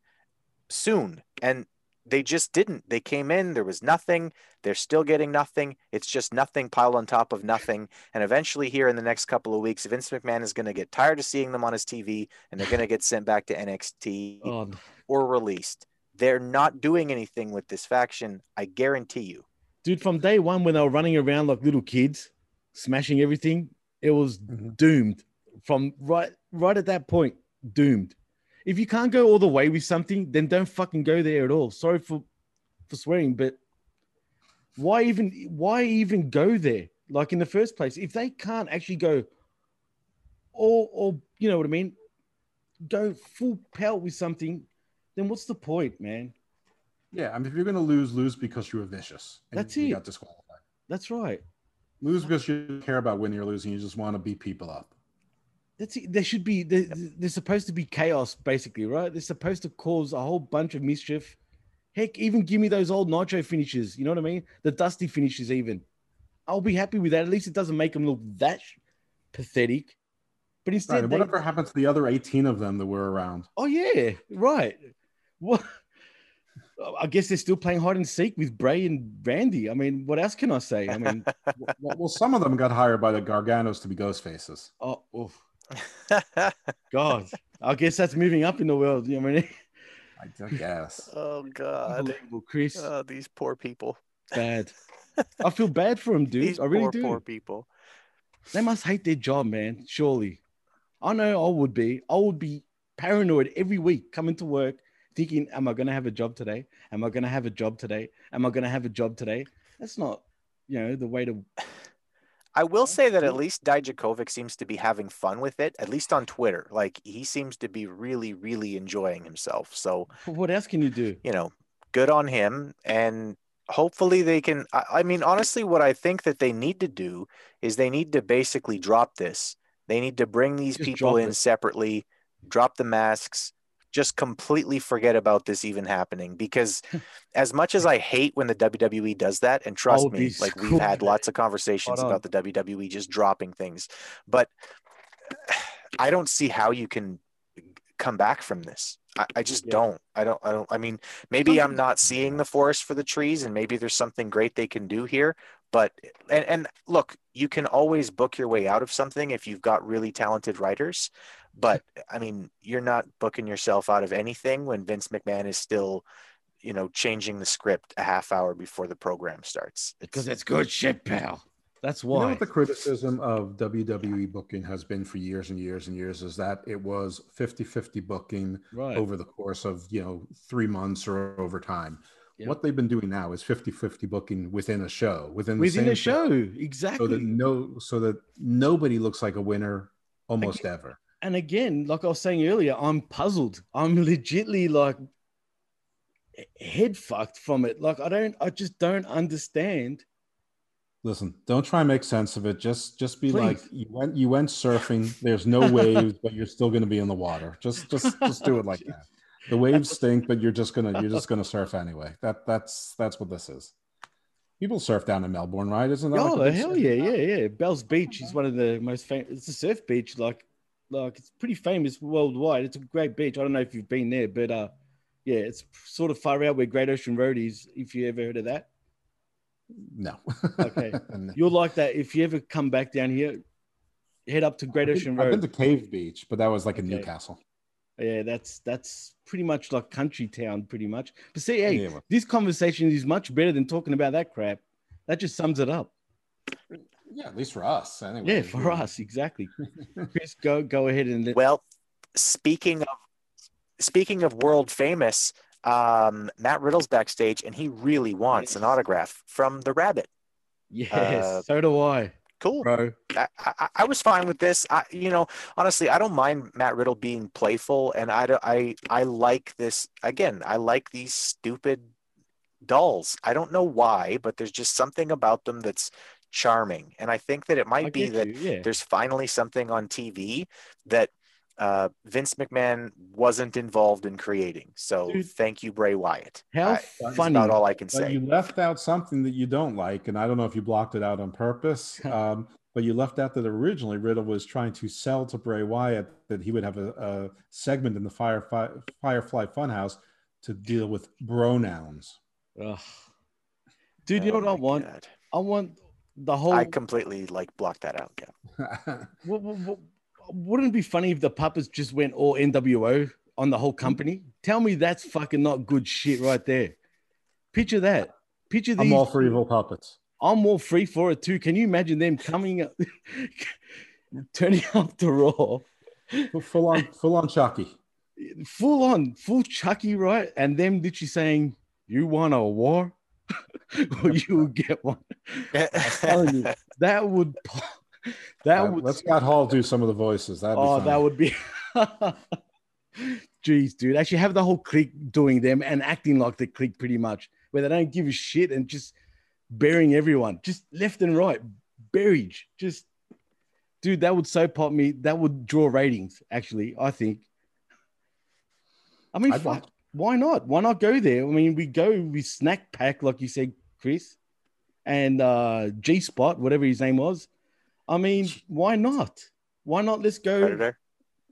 soon. And they just didn't. They came in there was nothing. They're still getting nothing. It's just nothing piled on top of nothing. And eventually here in the next couple of weeks vince mcmahon is going to get tired of seeing them on his tv and they're going to get sent back to nxt Oh, um. or released. They're not doing anything with this faction i guarantee you dude, from day one when they were running around like little kids, smashing everything, it was Mhm. doomed. From right, right at that point, doomed. If you can't go all the way with something, then don't fucking go there at all. Sorry for for swearing, but why even why even go there? Like in the first place, if they can't actually go or or you know what I mean, go full pelt with something, then what's the point, man? Yeah, I mean, if you're going to lose, lose because you were vicious. and That's you it. got disqualified. That's right. Lose because you don't care about winning or losing. You just want to beat people up. That's it. There should be there, there's supposed to be chaos, basically, right? They're supposed to cause a whole bunch of mischief. Heck, even give me those old Nitro finishes. You know what I mean? The dusty finishes, even. I'll be happy with that. At least it doesn't make them look that pathetic. But Right. instead, they, whatever happened to the other 18 of them that were around? oh yeah, right. What? I guess they're still playing hide and seek with Bray and Randy. I mean, what else can I say? I mean, Well, well, some of them got hired by the Garganos to be ghost faces. oh, oof. God, I guess that's moving up in the world. You know what I mean? I I guess. oh god Unbelievable, Chris. oh, these poor people bad. I feel bad for them, dude. these I really poor do. poor people They must hate their job, man. Surely. I know I would be. I would be paranoid every week coming to work thinking, Am I going to have a job today? Am I going to have a job today? Am I going to have a job today? That's not, you know, the way to. I will say that at least Dijakovic seems to be having fun with it, at least on Twitter. Like he seems to be really, really enjoying himself. So, What else can you do? you know, good on him. And hopefully they can. I, I mean, honestly, what I think that they need to do is they need to basically drop this. They need to bring these Just people in it. separately, drop the masks, just completely forget about this even happening. Because as much as I hate when the WWE does that, and trust Oh, me, like we've had lots of conversations about the WWE just dropping things, but I don't see how you can come back from this. I, I just Yeah. don't. I don't. I don't. I mean, maybe I'm not seeing the forest for the trees, and maybe there's something great they can do here. But and and look, you can always book your way out of something if you've got really talented writers. But I mean, you're not booking yourself out of anything when Vince McMahon is still, you know, changing the script a half hour before the program starts. Because it's good shit, pal. That's You know why. what the criticism of WWE booking has been for years and years and years is that it was 50-50 booking right. over the course of, you know, 3 months or over time. Yep. What they've been doing now is 50-50 booking within a show, within the Within same a show. so Exactly. that no so that nobody looks like a winner almost ever. And again, like I was saying earlier, I'm puzzled. I'm legitly like head fucked from it. Like I don't, I just don't understand. Listen, don't try and make sense of it. Just just be Please. like you went you went surfing. There's no waves, but you're still going to be in the water. Just just just do it like that. The waves stink, but you're just gonna you're just gonna surf anyway. That that's that's what this is. People surf down in Melbourne, right? Isn't that? Oh big hell yeah, yeah, yeah. Bell's Beach is one of the most famous. It's a surf beach, like, like it's pretty famous worldwide. It's a great beach. I don't know if you've been there, but uh, yeah, it's sort of far out where Great Ocean Road is. If you ever heard of that, No. Okay. No. you'll like that. If you ever come back down here, head up to Great Ocean Road. I've been to Cave Beach, but that was like in Okay. Newcastle. Yeah, that's that's pretty much like country town, pretty much. But see, hey, Yeah, well- this conversation is much better than talking about that crap. That just sums it up. Yeah, at least for us. Anyway. Yeah, for us, exactly. Chris, go go ahead and let, Well, speaking of speaking of world famous, um, Matt Riddle's backstage, and he really wants an autograph from the Rabbit. yes, uh, so do I, Cool. bro. I, I, I was fine with this. I, you know, honestly, I don't mind Matt Riddle being playful, and I, I, I like this. Again, I like these stupid dolls. I don't know why, but there's just something about them that's charming, and I think that it might I be that you, yeah. there's finally something on TV that uh, Vince McMahon wasn't involved in creating. So Dude. thank you, Bray Wyatt. How I- that's funny! about all I can say. you left out something that you don't like, and I don't know if you blocked it out on purpose. Um, but you left out that originally Riddle was trying to sell to Bray Wyatt that he would have a, a segment in the Firefly, Firefly Funhouse to deal with pronouns. Ugh. Dude, you know Oh what I want? God. I want the whole. I completely like blocked that out. Yeah. Wou- wou- wou- wouldn't it be funny if the puppets just went all NWO on the whole company? Tell me that's fucking not good shit right there. Picture that. Picture these. I'm all for evil puppets. I'm all free for it too. Can you imagine them coming up, turning up to Raw, Full on, full on Chucky. full on, full Chucky, right? And them literally saying, "You want a war, you will get one." telling you, That would, that Uh, would. let Scott Hall do some of the voices. That'd Oh, that would be. Jeez, dude. Actually, have the whole clique doing them and acting like the clique pretty much, where they don't give a shit and just burying everyone, just left and right, buried. Just, dude, that would so pop me. That would draw ratings, actually, I think. I mean, I'd fuck, watch. Why not? Why not go there? I mean, we go with Snack Pack, like you said, Chris, and uh G Spot, whatever his name was. I mean, why not? Why not? Let's go. Predator.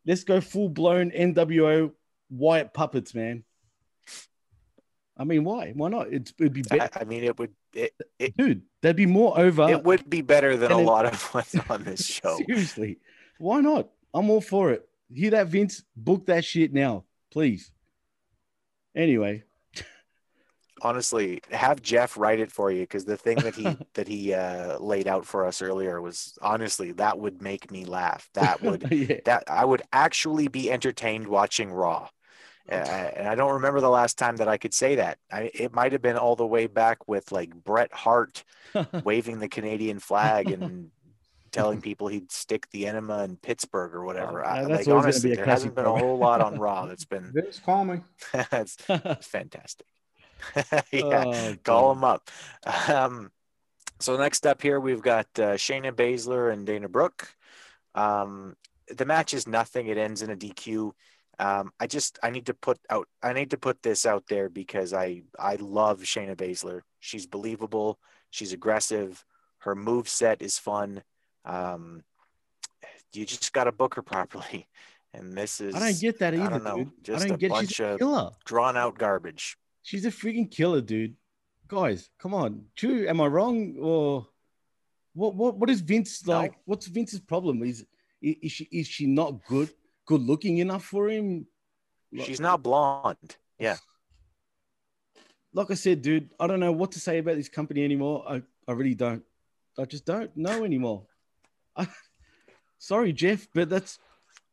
Let's go full blown NWO Wyatt puppets, man. I mean, why? Why not? It's, it'd be better, I mean, it would it, it, dude. That'd be more over. it would be better than a it- lot of what's on this show. Seriously, why not? I'm all for it. Hear that, Vince? Book that shit now, please. Anyway, Honestly, have Jeff write it for you because the thing that he that he uh, laid out for us earlier was honestly that would make me laugh. That would yeah, that I would actually be entertained watching Raw. Uh, and I don't remember the last time that I could say that. I, it might have been all the way back with like Bret Hart waving the Canadian flag and telling people he'd stick the enema in Pittsburgh or whatever. Oh, I, that's like honestly, be a there hasn't been a whole lot on Raw that's been Vince, call me. that's fantastic. yeah, Oh, call God. them up. Um, so next up here, we've got uh, Shayna Baszler and Dana Brooke. Um, the match is nothing. It ends in a DQ. Um, I just I need to put out I need to put this out there because I I love Shayna Baszler. She's believable. She's aggressive. Her move set is fun. Um, you just got to book her properly. And this is I don't get that I either, don't know, dude. just I don't a get. bunch a of- drawn out garbage. She's a freaking killer, dude. Guys, come on. True, am I wrong or what? What? What is Vince No. like? What's Vince's problem? Is is she is she not good? good looking enough for him. She's not blonde. Yeah. Like I said, dude, I don't know what to say about this company anymore. I, I really don't. I just don't know anymore. I, sorry, Jeff, but that's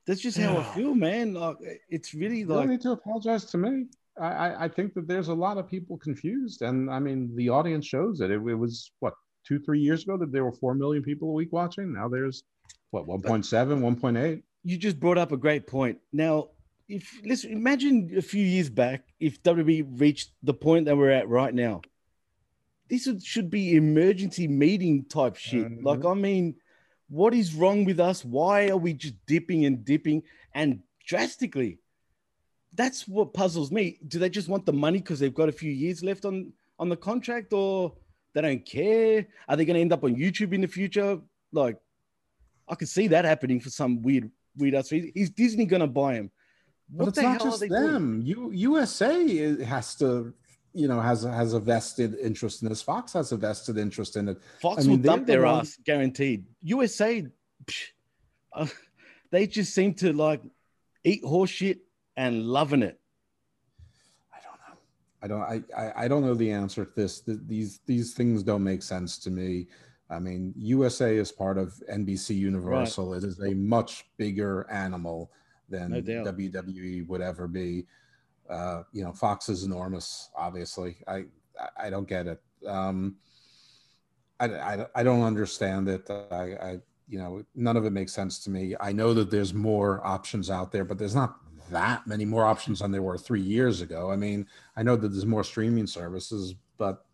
that's just how I feel, man. Like it's really like You don't need to apologize to me. I, I, I think that there's a lot of people confused, and I mean the audience shows it. It, it was what two, three years ago that there were four million people a week watching. Now there's what 1.7, 1.8. you just brought up a great point. Now, if let's imagine a few years back, if WWE reached the point that we're at right now, this should be emergency meeting type shit. Like, mm-hmm. I mean, what is wrong with us? Why are we just dipping and dipping and drastically? That's what puzzles me. Do they just want the money because they've got a few years left on on the contract, or they don't care? Are they going to end up on YouTube in the future? Like, I could see that happening for some weird, weird ass reason. Is Disney going to buy him? But it's not just them. You USA has to, you know, has has a vested interest in this. Fox has a vested interest in it. Fox I mean, will dump their ones- ass, guaranteed. USA, psh, uh, they just seem to like eat horseshit and loving it. I don't know. I don't. I, I, I don't know the answer to this. Th- These these things don't make sense to me. I mean, USA is part of NBC Universal. It is a much bigger animal than No. WWE would ever be. Uh, you know, Fox is enormous. Obviously, I I, don't get it. Um, I, I, I don't understand it. I, I you know none of it makes sense to me. I know that there's more options out there, but there's not that many more options than there were three years ago. I mean, I know that there's more streaming services, but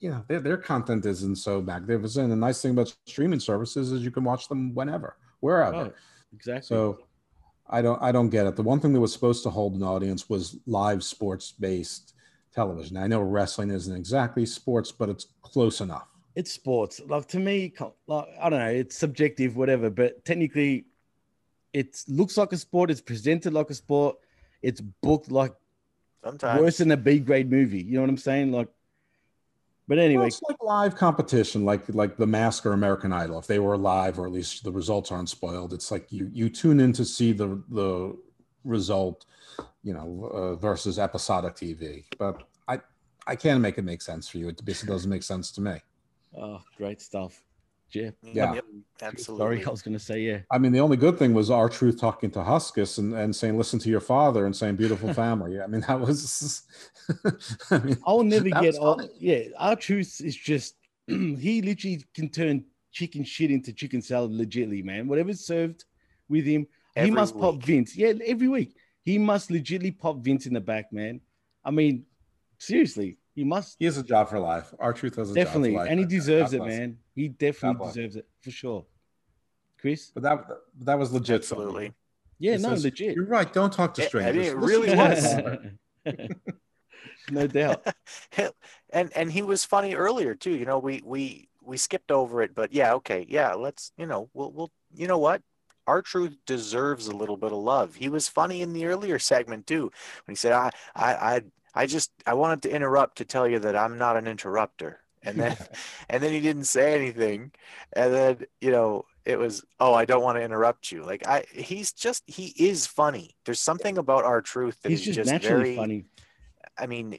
you know their, their content isn't so magnificent. The nice thing about streaming services is you can watch them whenever, wherever. Exactly. So I don't I don't get it. The one thing that was supposed to hold an audience was live sports based television. I know wrestling isn't exactly sports, but it's close enough. it's sports. Like to me, like I don't know, it's subjective, whatever. But technically, it looks like a sport. It's presented like a sport. It's booked like Sometimes. worse than a B grade movie. You know what I'm saying? Like, but Well, anyway, it's like live competition, like like the Mask or American Idol. If they were live, or at least the results aren't spoiled, it's like you you tune in to see the the result, you know, uh, versus episodic TV. But I I can't make it make sense for you. It basically doesn't make sense to me. oh, great stuff, Jeff. Yeah. Yep, absolutely. Sorry, I was going to say yeah. I mean, the only good thing was R-Truth talking to Huskus and, and saying, listen to your father and saying, beautiful family. I mean, that was, I mean, I'll never get was Yeah, R-Truth is just he literally can turn chicken shit into chicken salad legitly, man. Whatever's served with him, he Every must pop. Vince. Yeah, every week. He must legitly pop Vince in the back, man. I mean, seriously, he must He has a job for life. R-Truth has a definitely, job for life. and he God deserves it, bless him. man. He definitely deserves it for sure. Chris, But that that was legit. funny. Absolutely. yeah, He no, says, legit. You're right. Don't talk to Yeah, I strangers. mean, it really to was. no doubt. and and he was funny earlier too. You know, we we we skipped over it, but yeah, okay, yeah. Let's you know, we'll we'll you know what. R-Truth deserves a little bit of love. He was funny in the earlier segment too, when he said, "I, I, I, I just, I wanted to interrupt to tell you that I'm not an interrupter," and then, and then he didn't say anything, and then you know, it was, "Oh, I don't want to interrupt you." Like I, he's just, he is funny. There's something about R-Truth that He's is just, just naturally very, funny. I mean,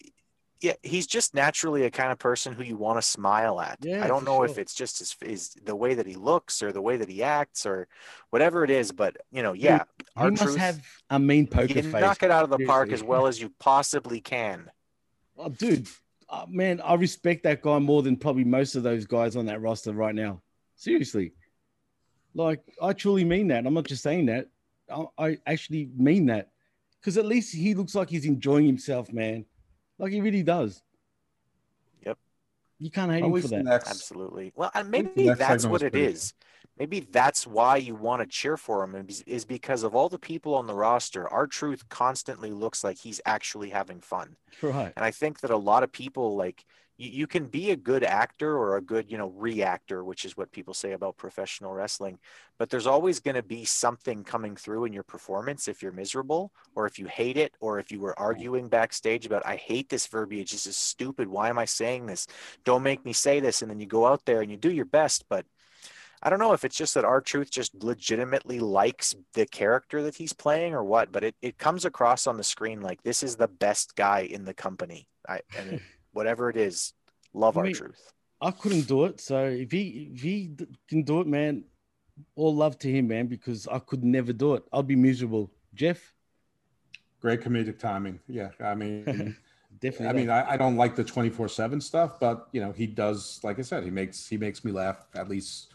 yeah, he's just naturally a kind of person who you want to smile at. Yeah, I don't know if it's just his, his the way that he looks or the way that he acts or whatever it is, but you know, yeah, He our must truth, have a mean poker you face. knock it out of the park as well as you possibly can. Oh, dude, uh, man, I respect that guy more than probably most of those guys on that roster right now. Seriously, like I truly mean that. I'm not just saying that. I, I actually mean that because at least he looks like he's enjoying himself, man. Like he really does. Yep. You can't hate At him for that. next, Absolutely. Well, and maybe that's what it is. it pretty is. Maybe that's why you want to cheer for him is- is because of all the people on the roster. R-Truth constantly looks like he's actually having fun. Right. And I think that a lot of people like you, you can be a good actor or a good, you know, reactor, which is what people say about professional wrestling. But there's always going to be something coming through in your performance if you're miserable or if you hate it or if you were arguing backstage about, I hate this verbiage. This is stupid. Why am I saying this? Don't make me say this. And then you go out there and you do your best. But I don't know if it's just that R-Truth just legitimately likes the character that he's playing or what, but it, it comes across on the screen like this is the best guy in the company. I and it, whatever it is, love I R-Truth. I couldn't do it. So if he if he can do it, man, all love to him, man, because I could never do it. I'd be miserable. Jeff, Great comedic timing. Yeah, I mean, definitely. I mean. I, I don't like the twenty four seven stuff, but you know, he does. Like I said, he makes he makes me laugh at least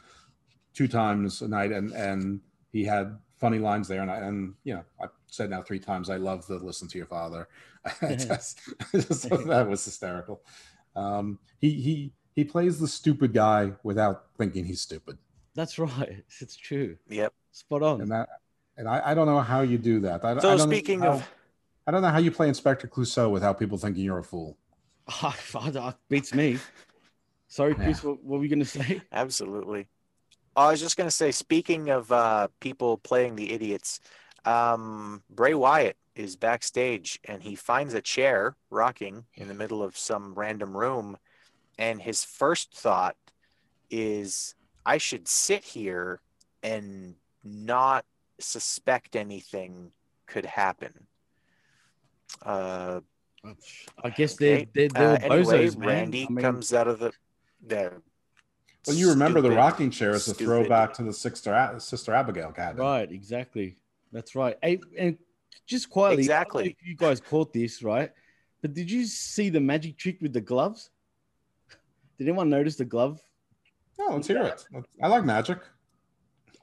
two times a night, and and he had funny lines there, and I, and you know, I've said now three times. I love the listen to your father. Just, I just that was hysterical. Um, he he he plays the stupid guy without thinking he's stupid, that's right. It's true. Yep. Spot on. and that and I, I don't know how you do that. I, I So don't know speaking how- of I don't know how you play Inspector Clouseau without people thinking you're a fool. Ah, that beats me. Sorry, Chris. What, what were you going to say? Absolutely. I was just going to say, speaking of uh, people playing the idiots, um, Bray Wyatt is backstage and he finds a chair rocking in the middle of some random room. And his first thought is, I should sit here and not suspect anything could happen. Uh, I guess okay. they're, they're, Uh, they're anyway. Randy I mean, comes out of the. the Well, you remember the rocking chair as a stupid- throwback to the sister uh, sister Abigail cabin. Right, exactly. That's right. Hey, and just quietly, I don't know Exactly. if you guys caught this, right? But did you see the magic trick with the gloves? Did anyone notice the glove? No, let's hear it. I like magic.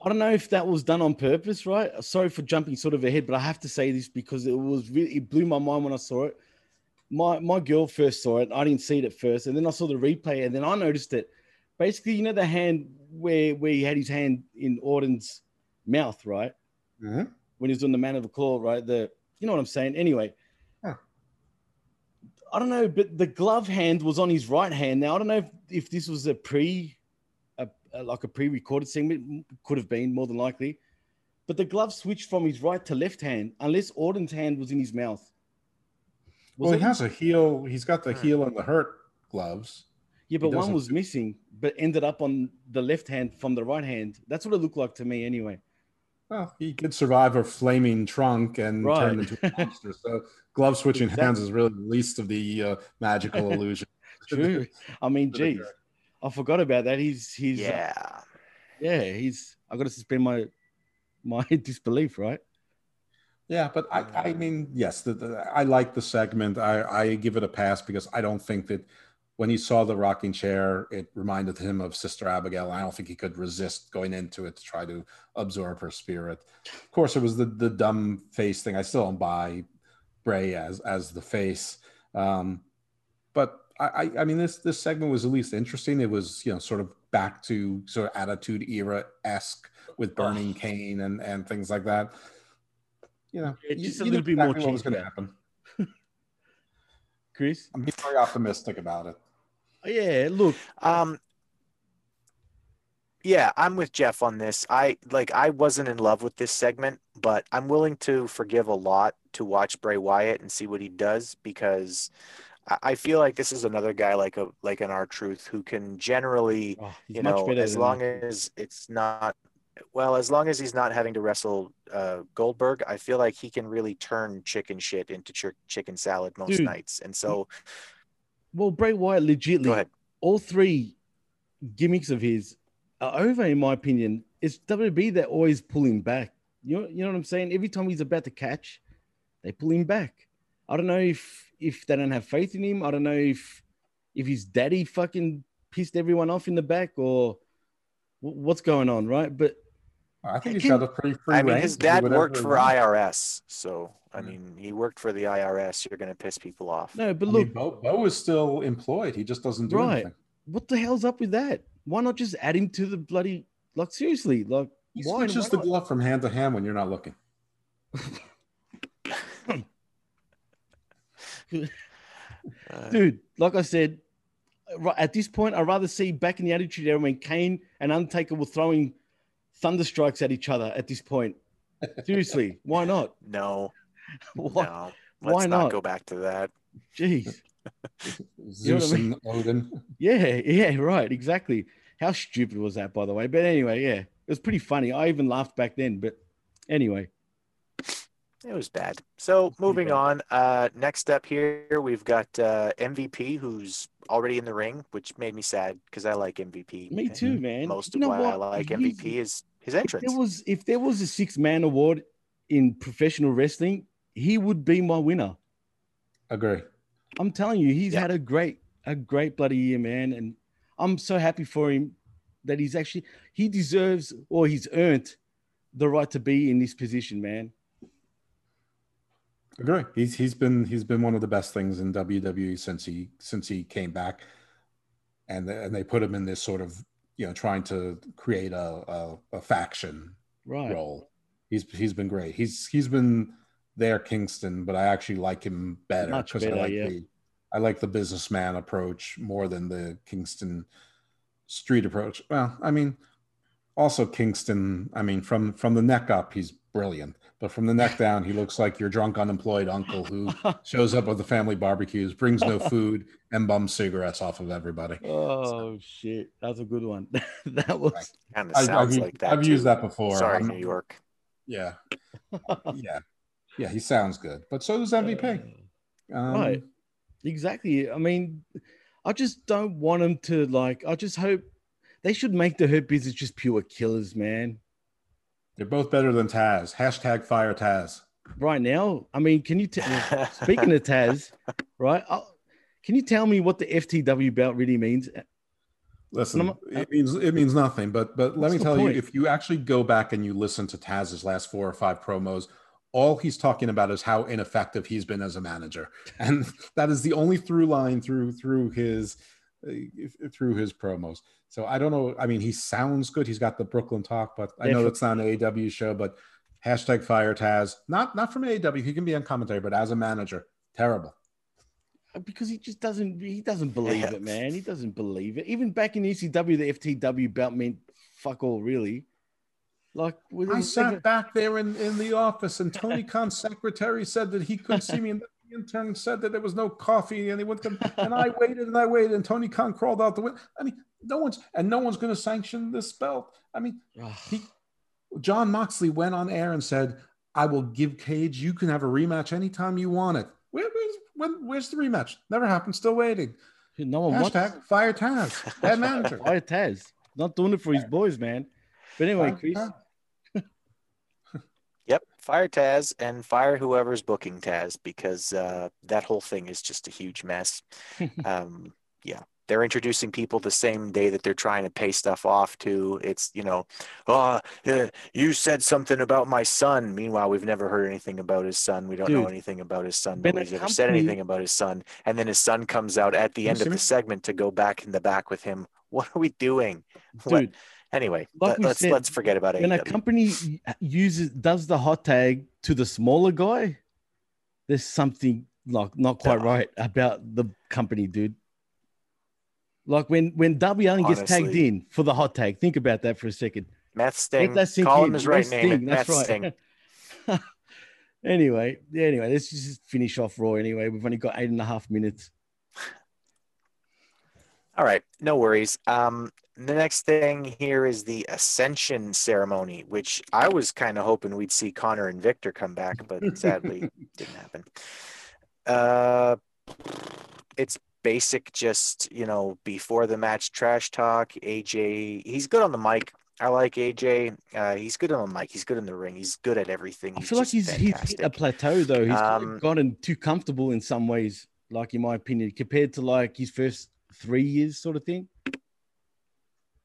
I don't know if that was done on purpose, right? Sorry for jumping sort of ahead, but I have to say this because it was really it blew my mind when I saw it. My my girl first saw it. I didn't see it at first, and then I saw the replay, and then I noticed it. Basically, you know the hand where where he had his hand in Orton's mouth, right? Mhm. When he was doing the mandible claw, right? The you know what I'm saying. Anyway, Huh. I don't know, but the glove hand was on his right hand. Now I don't know if, if this was a pre, a, a- like a pre-recorded segment, could have been more than likely, but the glove switched from his right to left hand, unless Orton's hand was in his mouth. Was Well, it? he has a heel. He's got the Hmm. heel and the hurt gloves. Yeah, but one was missing, but ended up on the left hand from the right hand. That's what it looked like to me, anyway. Well, he could survive a flaming trunk and Right. turn into a monster. So glove switching Exactly. hands is really the least of the uh, magical illusion. True. I mean, To geez, I forgot about that. He's he's Yeah. yeah, he's. I got to suspend my my disbelief, right? Yeah, but I, I mean, yes, the, the, I like the segment. I, I give it a pass because I don't think that when he saw the rocking chair, it reminded him of Sister Abigail. I don't think he could resist going into it to try to absorb her spirit. Of course, it was the the dumb face thing. I still don't buy Bray as as the face, um, but I, I I mean this this segment was at least interesting. It was you know sort of back to sort of Attitude Era esque with Burning Cane and and things like that. You know, Yeah, you- just a little bit more exactly what was going to happen. Chris. I'm being very optimistic about it. Yeah, look, Um, yeah, I'm with Jeff on this. I like I wasn't in love with this segment, but I'm willing to forgive a lot to watch Bray Wyatt and see what he does because I- I feel like this is another guy like a like an R Truth who can generally, oh, you know, as long that. as it's not well, as long as he's not having to wrestle uh, Goldberg, I feel like he can really turn chicken shit into ch- chicken salad most Dude. nights. And so, well, Bray Wyatt legitly all three gimmicks of his are over, in my opinion. It's WB that always pull him back. You know, you know what I'm saying? Every time he's about to catch, they pull him back. I don't know if if they don't have faith in him. I don't know if if his daddy fucking pissed everyone off in the back or wh- what's going on, right? But I think he's Can- got a pretty free I mean, his dad worked for. IRS, so I mean, he worked for the IRS. You're going to piss people off. no, but I look, mean, Bo, Bo is still employed. He just doesn't do Right. anything. what the hell's up with that? Why not just add him to the bloody like seriously? Like He why, switches why the not? glove from hand to hand when you're not looking. Dude, like I said, right at this point, I'd rather see back in the Attitude Era when Kane and Undertaker were throwing thunderstrikes at each other at this point. Seriously, why not? no, Why? no. why Let's not not? go back to that. Jeez. Zeus what I mean? and Odin. Yeah, yeah, right, exactly. How stupid was that, by the way? But anyway, yeah, it was pretty funny. I even laughed back then. But anyway, It was bad. So moving bad. on. Uh, next up here, we've got uh, MVP, who's already in the ring, which made me sad because I like MVP. me too, man. Most You of know why I what? like He's- MVP is his If entrance. there was if there was a six man award in professional wrestling, he would be my winner. Agree. I'm telling you, he's Yeah. had a great, a great bloody year, man. And I'm so happy for him that he's actually he deserves or he's earned the right to be in this position, man. Agree. He's he's been he's been one of the best things in WWE since he since he came back, and and they put him in this sort of you know trying to create a a, a faction Right. role. He's he's been great. He's he's been there Kingston, but I actually like him better because I like yeah. the I like the businessman approach more than the Kingston street approach. Well, I mean, also Kingston. I mean, from from the neck up, he's brilliant, but from the neck down, he looks like your drunk unemployed uncle who shows up at the family barbecues, brings no food, and bums cigarettes off of everybody. Oh shit, that's a good one. that was kind of I, sounds have like that. I've used that before. Sorry, I'm- New York. Yeah, yeah, yeah. He sounds good, but so does MVP. Um, right. Exactly. I mean, I just don't want him to like. I just hope they should make the Hurt Business just pure killers, man. They're both better than Taz. Hashtag fire Taz. Right now, I mean, can you tell? Speaking of Taz, right? i can you tell me what the FTW belt really means? Listen, I'm- it means it means nothing. But but let me tell point? you, if you actually go back and you listen to Taz's last four or five promos, all he's talking about is how ineffective he's been as a manager, and that is the only through line through through his uh, through his promos. So I don't know. I mean, he sounds good. He's got the Brooklyn talk, but I know it's not an AEW show. But hashtag fire Taz, not not from AEW. He can be on commentary, but as a manager, terrible. Because he just doesn't. He doesn't believe it, man. He doesn't believe it. Even back in ECW, the FTW belt meant fuck all, really. Like, I sat back there in, in the office, and Tony Khan's secretary said that he couldn't see me, and the intern said that there was no coffee, and he wouldn't come. And I waited and I waited, and Tony Khan crawled out the window. I mean, no one's and no one's going to sanction this belt. I mean, he, Jon Moxley went on air and said, "I will give Cage. You can have a rematch anytime you want it." Where, where's when, where's the rematch? Never happened. Still waiting. no one wants Hashtag fire Taz, bad manager. Fire Taz. Not doing it for his boys, man. But anyway, Fire Chris, Yep, fire Taz and fire whoever's booking Taz because uh, that whole thing is just a huge mess. um, yeah, they're introducing people the same day that they're trying to pay stuff off to. It's you know, oh, uh, you said something about my son. Meanwhile, we've never heard anything about his son. We don't know anything about his son. Nobody's ever said anything about his son. And then his son comes out at the You end of the segment to go back in the back with him. What are we doing? What- dude, Anyway, Like let, us said, let's forget about it. when a company uses does the hot tag to the smaller guy, there's something like not quite No. right about the company, dude. Like when when Darby Allin gets tagged in for the hot tag, think about that for a second. Meth Sting. Let that sink Call in. him his right Sting, name. That's Meth right. Sting. anyway, yeah, anyway, let's just finish off Raw. Anyway, we've only got eight and a half minutes. All right, no worries. Um, the next thing here is the Ascension ceremony, which I was kind of hoping we'd see Konnor and Viktor come back, but sadly didn't happen. Uh, it's basic, just you know, before the match trash talk. AJ, he's good on the mic. I like AJ. Uh, he's good on the mic. He's good in the ring. He's good at everything. I feel like he's he's hit a plateau though. He's kind of Um, gotten too comfortable in some ways, like in my opinion, compared to like his first three years, sort of thing,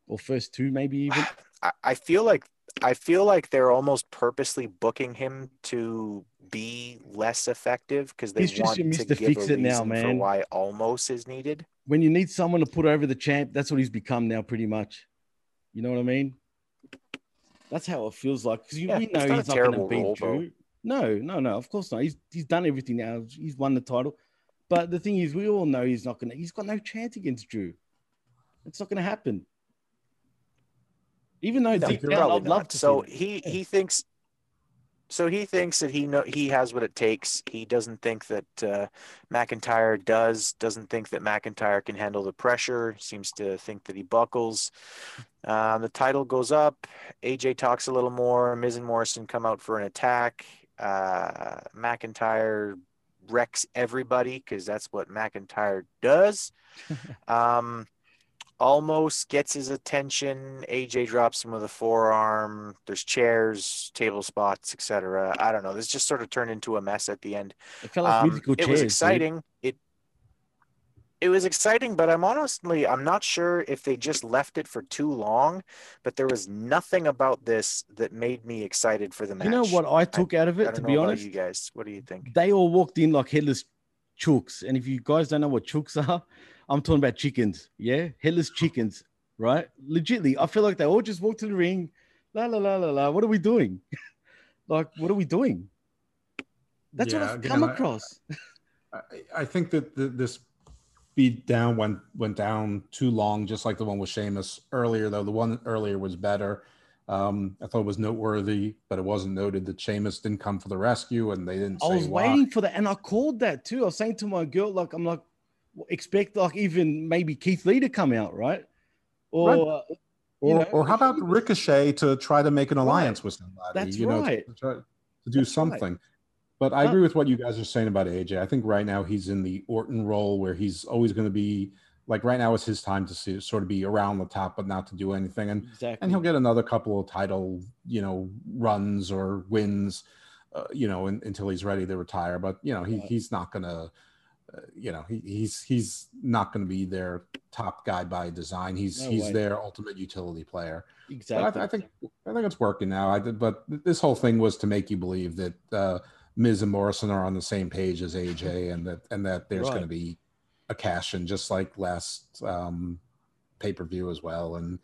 or first two, maybe even. I, I feel like I feel like they're almost purposely booking him to be less effective because they He's want your to give Fix a It now, reason for man. why almost is needed. When you need someone to put over the champ, that's what he's become now, pretty much. You know what I mean? That's how it feels like because Yeah, we know he's not going to beat. Drew. No, no, no. Of course not. He's he's done everything now. He's won the title, but the thing is, we all know he's not going to. He's got no chance against Drew. It's not going to happen. Even though No, deep down, I'd love not. to. So he Yeah. he thinks. So he thinks that he know he has what it takes. He doesn't think that uh, McIntyre does. Doesn't think that McIntyre can handle the pressure. Seems to think that he buckles. Um, the title goes up. AJ talks a little more. Miz and Morrison come out for an attack. Uh, McIntyre wrecks everybody because that's what McIntyre does. um, almost gets his attention. AJ drops him with a forearm. There's chairs, table spots, etc. I don't know. This just sort of turned into a mess at the end. It like Um, it chairs. was dude. exciting. It it was exciting, but I'm honestly I'm not sure if they just left it for too long. But there was nothing about this that made me excited for the match. You know what I took out of I it, to be honest? you guys. What do you think? They all walked in like headless chooks. And if you guys don't know what chooks are, I'm talking about chickens. Yeah. Headless chickens, right? Legitly, I feel like they all just walked to the ring. La la la la la. What are we doing? like, what are we doing? That's what I've again, come across. I, I think that the, this beat down went went down too long, just like the one with Sheamus earlier. Though the one earlier was better. Um, I thought it was noteworthy, but it wasn't noted that Sheamus didn't come for the rescue, and they didn't. I say was why. waiting for that, and I called that too. I was saying to my girl, like, I'm like, expect like even maybe Keith Lee to come out, right? Or Right. uh, you Or, know, or how about Ricochet to try to make an alliance with somebody? That's you know, to- right. To, try, to do That's right. something. But I agree with what you guys are saying about AJ. I think right now he's in the Orton role where he's always going to be like right now is his time to see, sort of be around the top, but not to do anything. And exactly. and he'll get another couple of title, you know, runs or wins, uh, you know, in, until he's ready to retire. But you know, he, Right. he's not gonna, uh, you know, he, he's he's not gonna be their top guy by design. He's No he's way. their ultimate utility player. Exactly. I, I think I think it's working now. I did, but this whole thing was to make you believe that uh, Miz and Morrison are on the same page as AJ, and that and that there's Right. going to be a cash in, just like last um, pay per view as well. And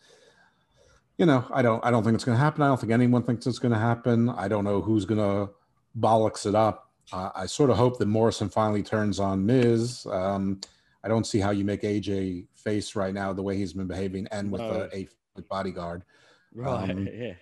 you know, I don't I don't think it's going to happen. I don't think anyone thinks it's going to happen. I don't know who's going to bollocks it up. Uh, I sort of hope that Morrison finally turns on Miz. Um, I don't see how you make AJ face right now the way he's been behaving, and with a eight foot bodyguard. right. um, yeah.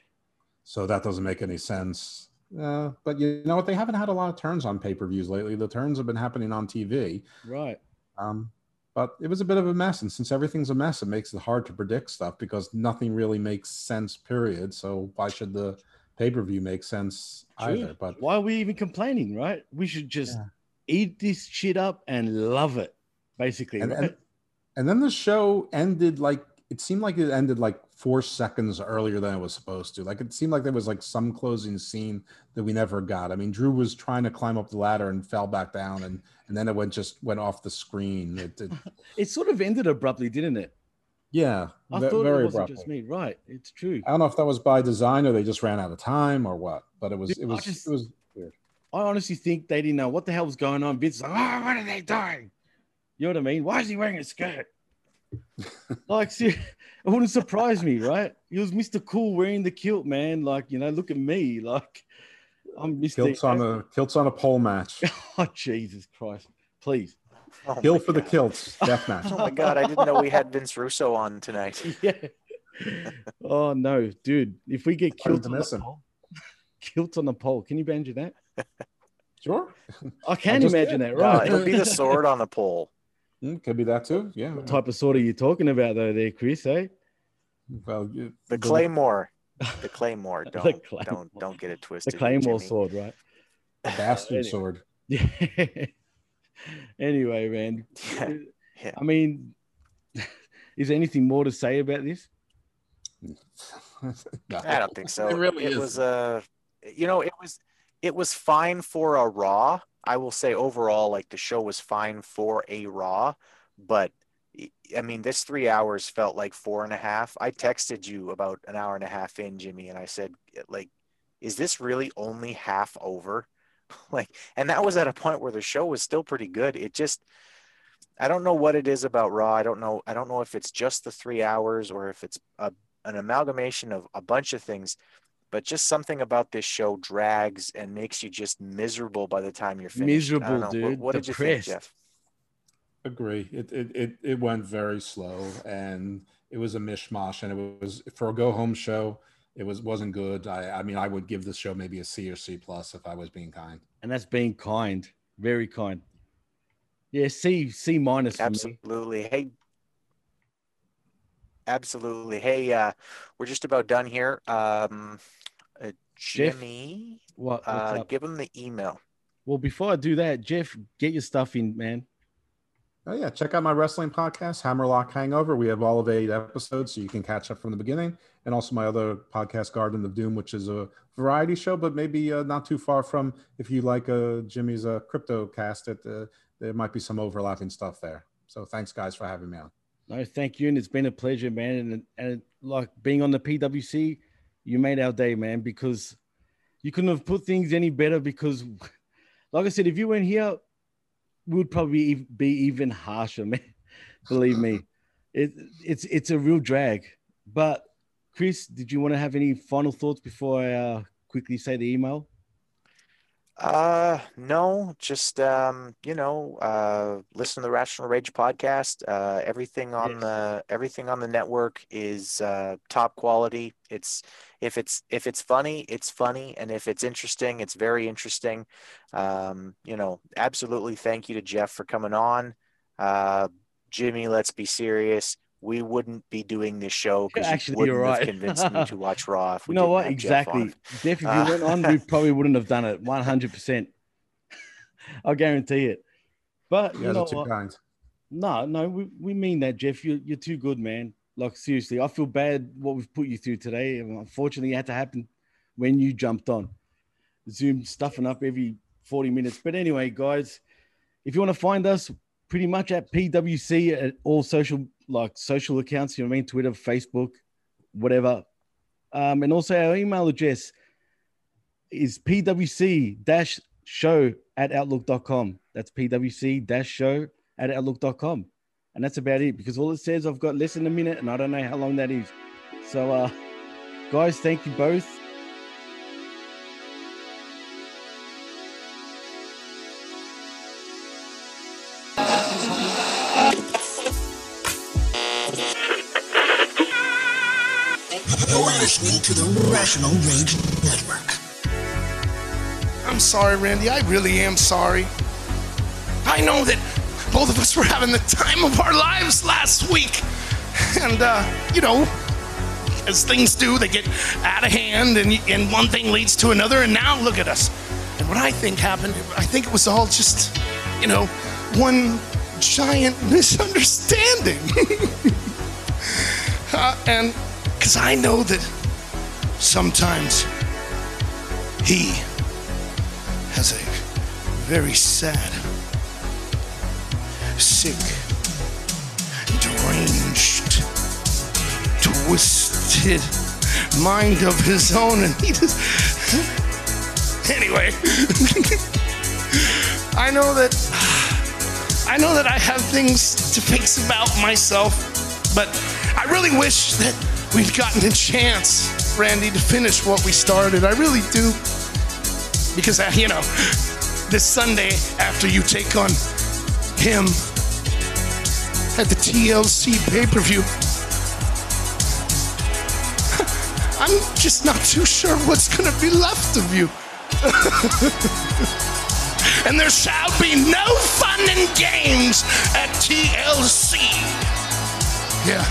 So that doesn't make any sense. Uh, but you know what? They haven't had a lot of turns on pay per views lately. The turns have been happening on TV. Right. Um, but it was a bit of a mess. And since everything's a mess, it makes it hard to predict stuff because nothing really makes sense, period. So why should the pay per view make sense True. either? But Why are we even complaining, right? We should just Yeah. eat this shit up and love it, basically. and, right? and, and then the show ended like it seemed like it ended like four seconds earlier than it was supposed to. Like it seemed like there was like some closing scene that we never got. I mean, Drew was trying to climb up the ladder and fell back down, and and then it went just went off the screen. It, it it sort of ended abruptly, didn't it? yeah, I ve- thought very it wasn't abruptly. just me. Right. It's true. I don't know if that was by design or they just ran out of time or what, but it was Dude, it was just- it was weird. I honestly think they didn't know what the hell was going on. Was like, oh, what are they doing? You know what I mean? Why is he wearing a skirt? Like, see, it wouldn't surprise me, right? He was Mr. Cool wearing the kilt, man. Like, you know, look at me. Like, I'm Mr. Kilts on a kilts on a pole match. Oh, Jesus Christ. Please. Oh Kill my for the kilts death match. Oh my god, I didn't know we had Vince Russo on tonight. Yeah. Oh, no, dude. If we get Started killed on the him. pole, kilt on the pole, can you imagine that? Sure, I can just imagine did. that, No, right? it'll be the sword on the pole. Mm, could be that too. Yeah. What type of sword are you talking about, though, there, Chris? Eh? Well, you- The claymore. The claymore. Don't Claymore. don't don't get it twisted. The. Claymore Jimmy. sword, right? bastard Anyway. sword. Yeah. anyway, man. Yeah, yeah. I mean, is there anything more to say about this? No. I don't think so. It really is. was uh you know, it was it was fine for a raw. I will say overall, like the show was fine for a raw, but I mean, this three hours felt like four and a half. I texted you about an hour and a half in, Jimmy, and I said, eh, like, is this really only half over? like, and that was at a point where the show was still pretty good. It just, I don't know what it is about Raw. I don't know. I don't know if it's just the three hours or if it's a, an amalgamation of a bunch of things, but just something about this show drags and makes you just miserable by the time you're finished. Miserable, know. What- dude. What, did you think, Jeff? Agree. It, it it it went very slow, and it was a mishmash, and it was for a go home show. It was wasn't good. I, I mean, I would give this show maybe a C or C plus if I was being kind. And that's being kind, very kind. Yeah, C C minus. Absolutely. Hey, absolutely. Hey, uh, we're just about done here. Um, uh, Jimmy, Jeff, what, uh, give him the email. Well, before I do that, Jeff, get your stuff in, man. Oh yeah, check out my wrestling podcast, Hammerlock Hangover. We have all of eight episodes, so you can catch up from the beginning, and also my other podcast, Garden of Doom, which is a variety show, but maybe uh, not too far from if you like uh, Jimmy's uh, crypto cast. It uh, there might be some overlapping stuff there. So thanks, guys, for having me on. No, thank you, and it's been a pleasure, man. And and like being on the PWC, you made our day, man, because you couldn't have put things any better. Because, like I said, if you weren't here, we would probably be even harsher, man. Believe me, it, it's it's a real drag. But Chris, did you want to have any final thoughts before I uh, quickly say the email? Uh, no, just um, you know, uh, listen to the Rational Rage podcast. Uh, everything on yes. the everything on the network is uh, top quality. It's if it's if it's funny, it's funny, and if it's interesting, it's very interesting. Um, you know, absolutely. Thank you to Jeff for coming on. Uh, Jimmy, let's be serious we wouldn't be doing this show because actually you are right. convinced me to watch Raw. if you know what? Exactly. Jeff, if you uh, went on, we probably wouldn't have done it. One hundred percent. I'll guarantee it. But you, you know what? Kind. No, no, we, we mean that, Jeff. You're you're too good, man. Like seriously, I feel bad what we've put you through today. Unfortunately, it had to happen when you jumped on. Zoom stuffing up every 40 minutes. But anyway, guys, if you want to find us, pretty much at PWC at all social like social accounts, you know what I mean? Twitter, Facebook, whatever. Um, and also our email address is pwc dash show at outlook.com. That's pwc dash show at outlook.com. And that's about it because all it says I've got less than a minute and I don't know how long that is. So uh guys, thank you both. Listening to the Rational Rage Network. I'm sorry, Randy. I really am sorry. I know that both of us were having the time of our lives last week. And, uh, you know, as things do, they get out of hand, and, and one thing leads to another, and now look at us. And what I think happened, I think it was all just, you know, one giant misunderstanding. uh, and because I know that sometimes he has a very sad, sick, deranged, twisted mind of his own, and he just. anyway, I know that. I know that I have things to fix about myself, but I really wish that we'd gotten a chance Randy, to finish what we started. I really do. Because, uh, you know, this Sunday after you take on him at the TLC pay per view, I'm just not too sure what's going to be left of you. and there shall be no fun and games at TLC. Yeah.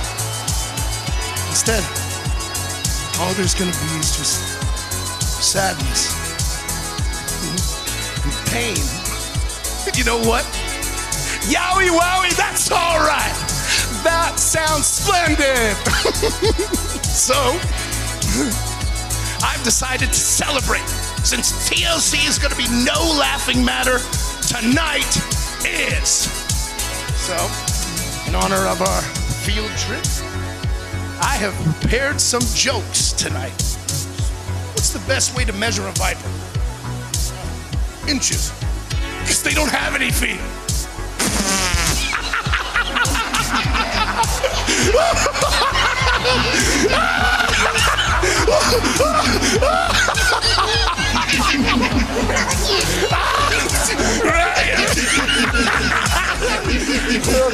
Instead, all there's going to be is just sadness and pain. You know what? Yowie wowie, that's all right. That sounds splendid. so, I've decided to celebrate. Since TLC is going to be no laughing matter, tonight is. So, in honor of our field trip, I have prepared some jokes tonight. What's the best way to measure a viper? Inches. Because they don't have any feet.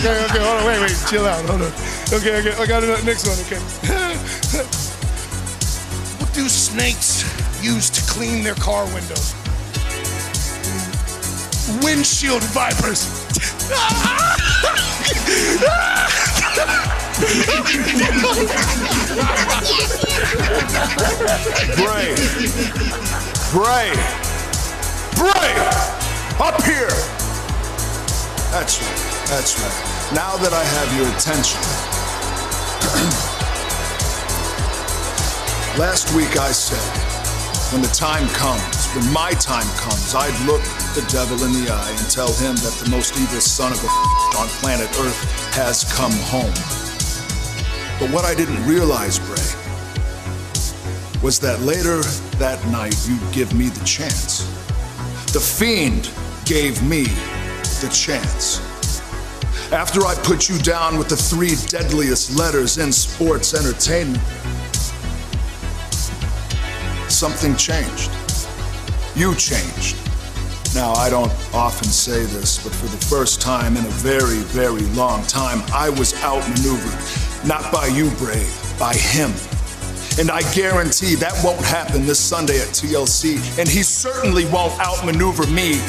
okay, okay, hold on, wait, wait, chill out, hold on. Okay, okay, I got it. Next one, okay. What do snakes use to clean their car windows? Windshield vipers. Bray. Bray. Bray! Up here! That's right. That's right. Now that I have your attention. Last week I said, when the time comes, when my time comes, I'd look the devil in the eye and tell him that the most evil son of a on planet Earth has come home. But what I didn't realize, Bray, was that later that night you'd give me the chance. The fiend gave me the chance. After I put you down with the three deadliest letters in sports entertainment, something changed. You changed. Now, I don't often say this, but for the first time in a very, very long time, I was outmaneuvered. Not by you, Bray, by him. And I guarantee that won't happen this Sunday at TLC, and he certainly won't outmaneuver me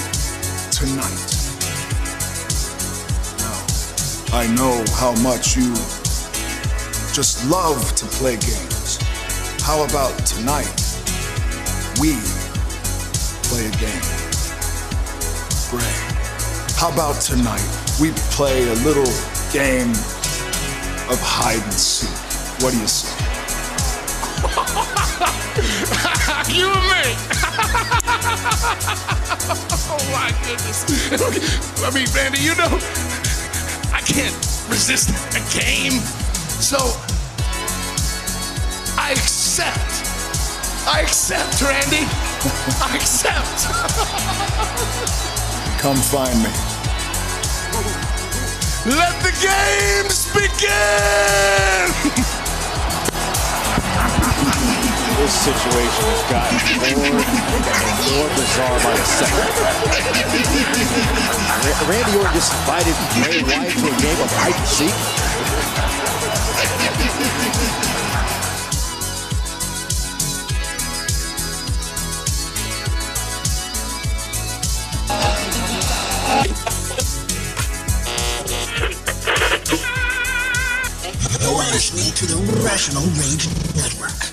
tonight. I know how much you just love to play games. How about tonight? We play a game. Bray, how about tonight? We play a little game of hide and seek. What do you say? you and me. oh my goodness. I mean, Randy, you know, can't resist a game. So I accept. I accept, Randy. I accept. Come find me. Let the games begin. This situation has gotten more and more bizarre by the second. Randy Orton just invited Bray Wyatt to a game of hide and seek. You're listening to the Rational Rage Network.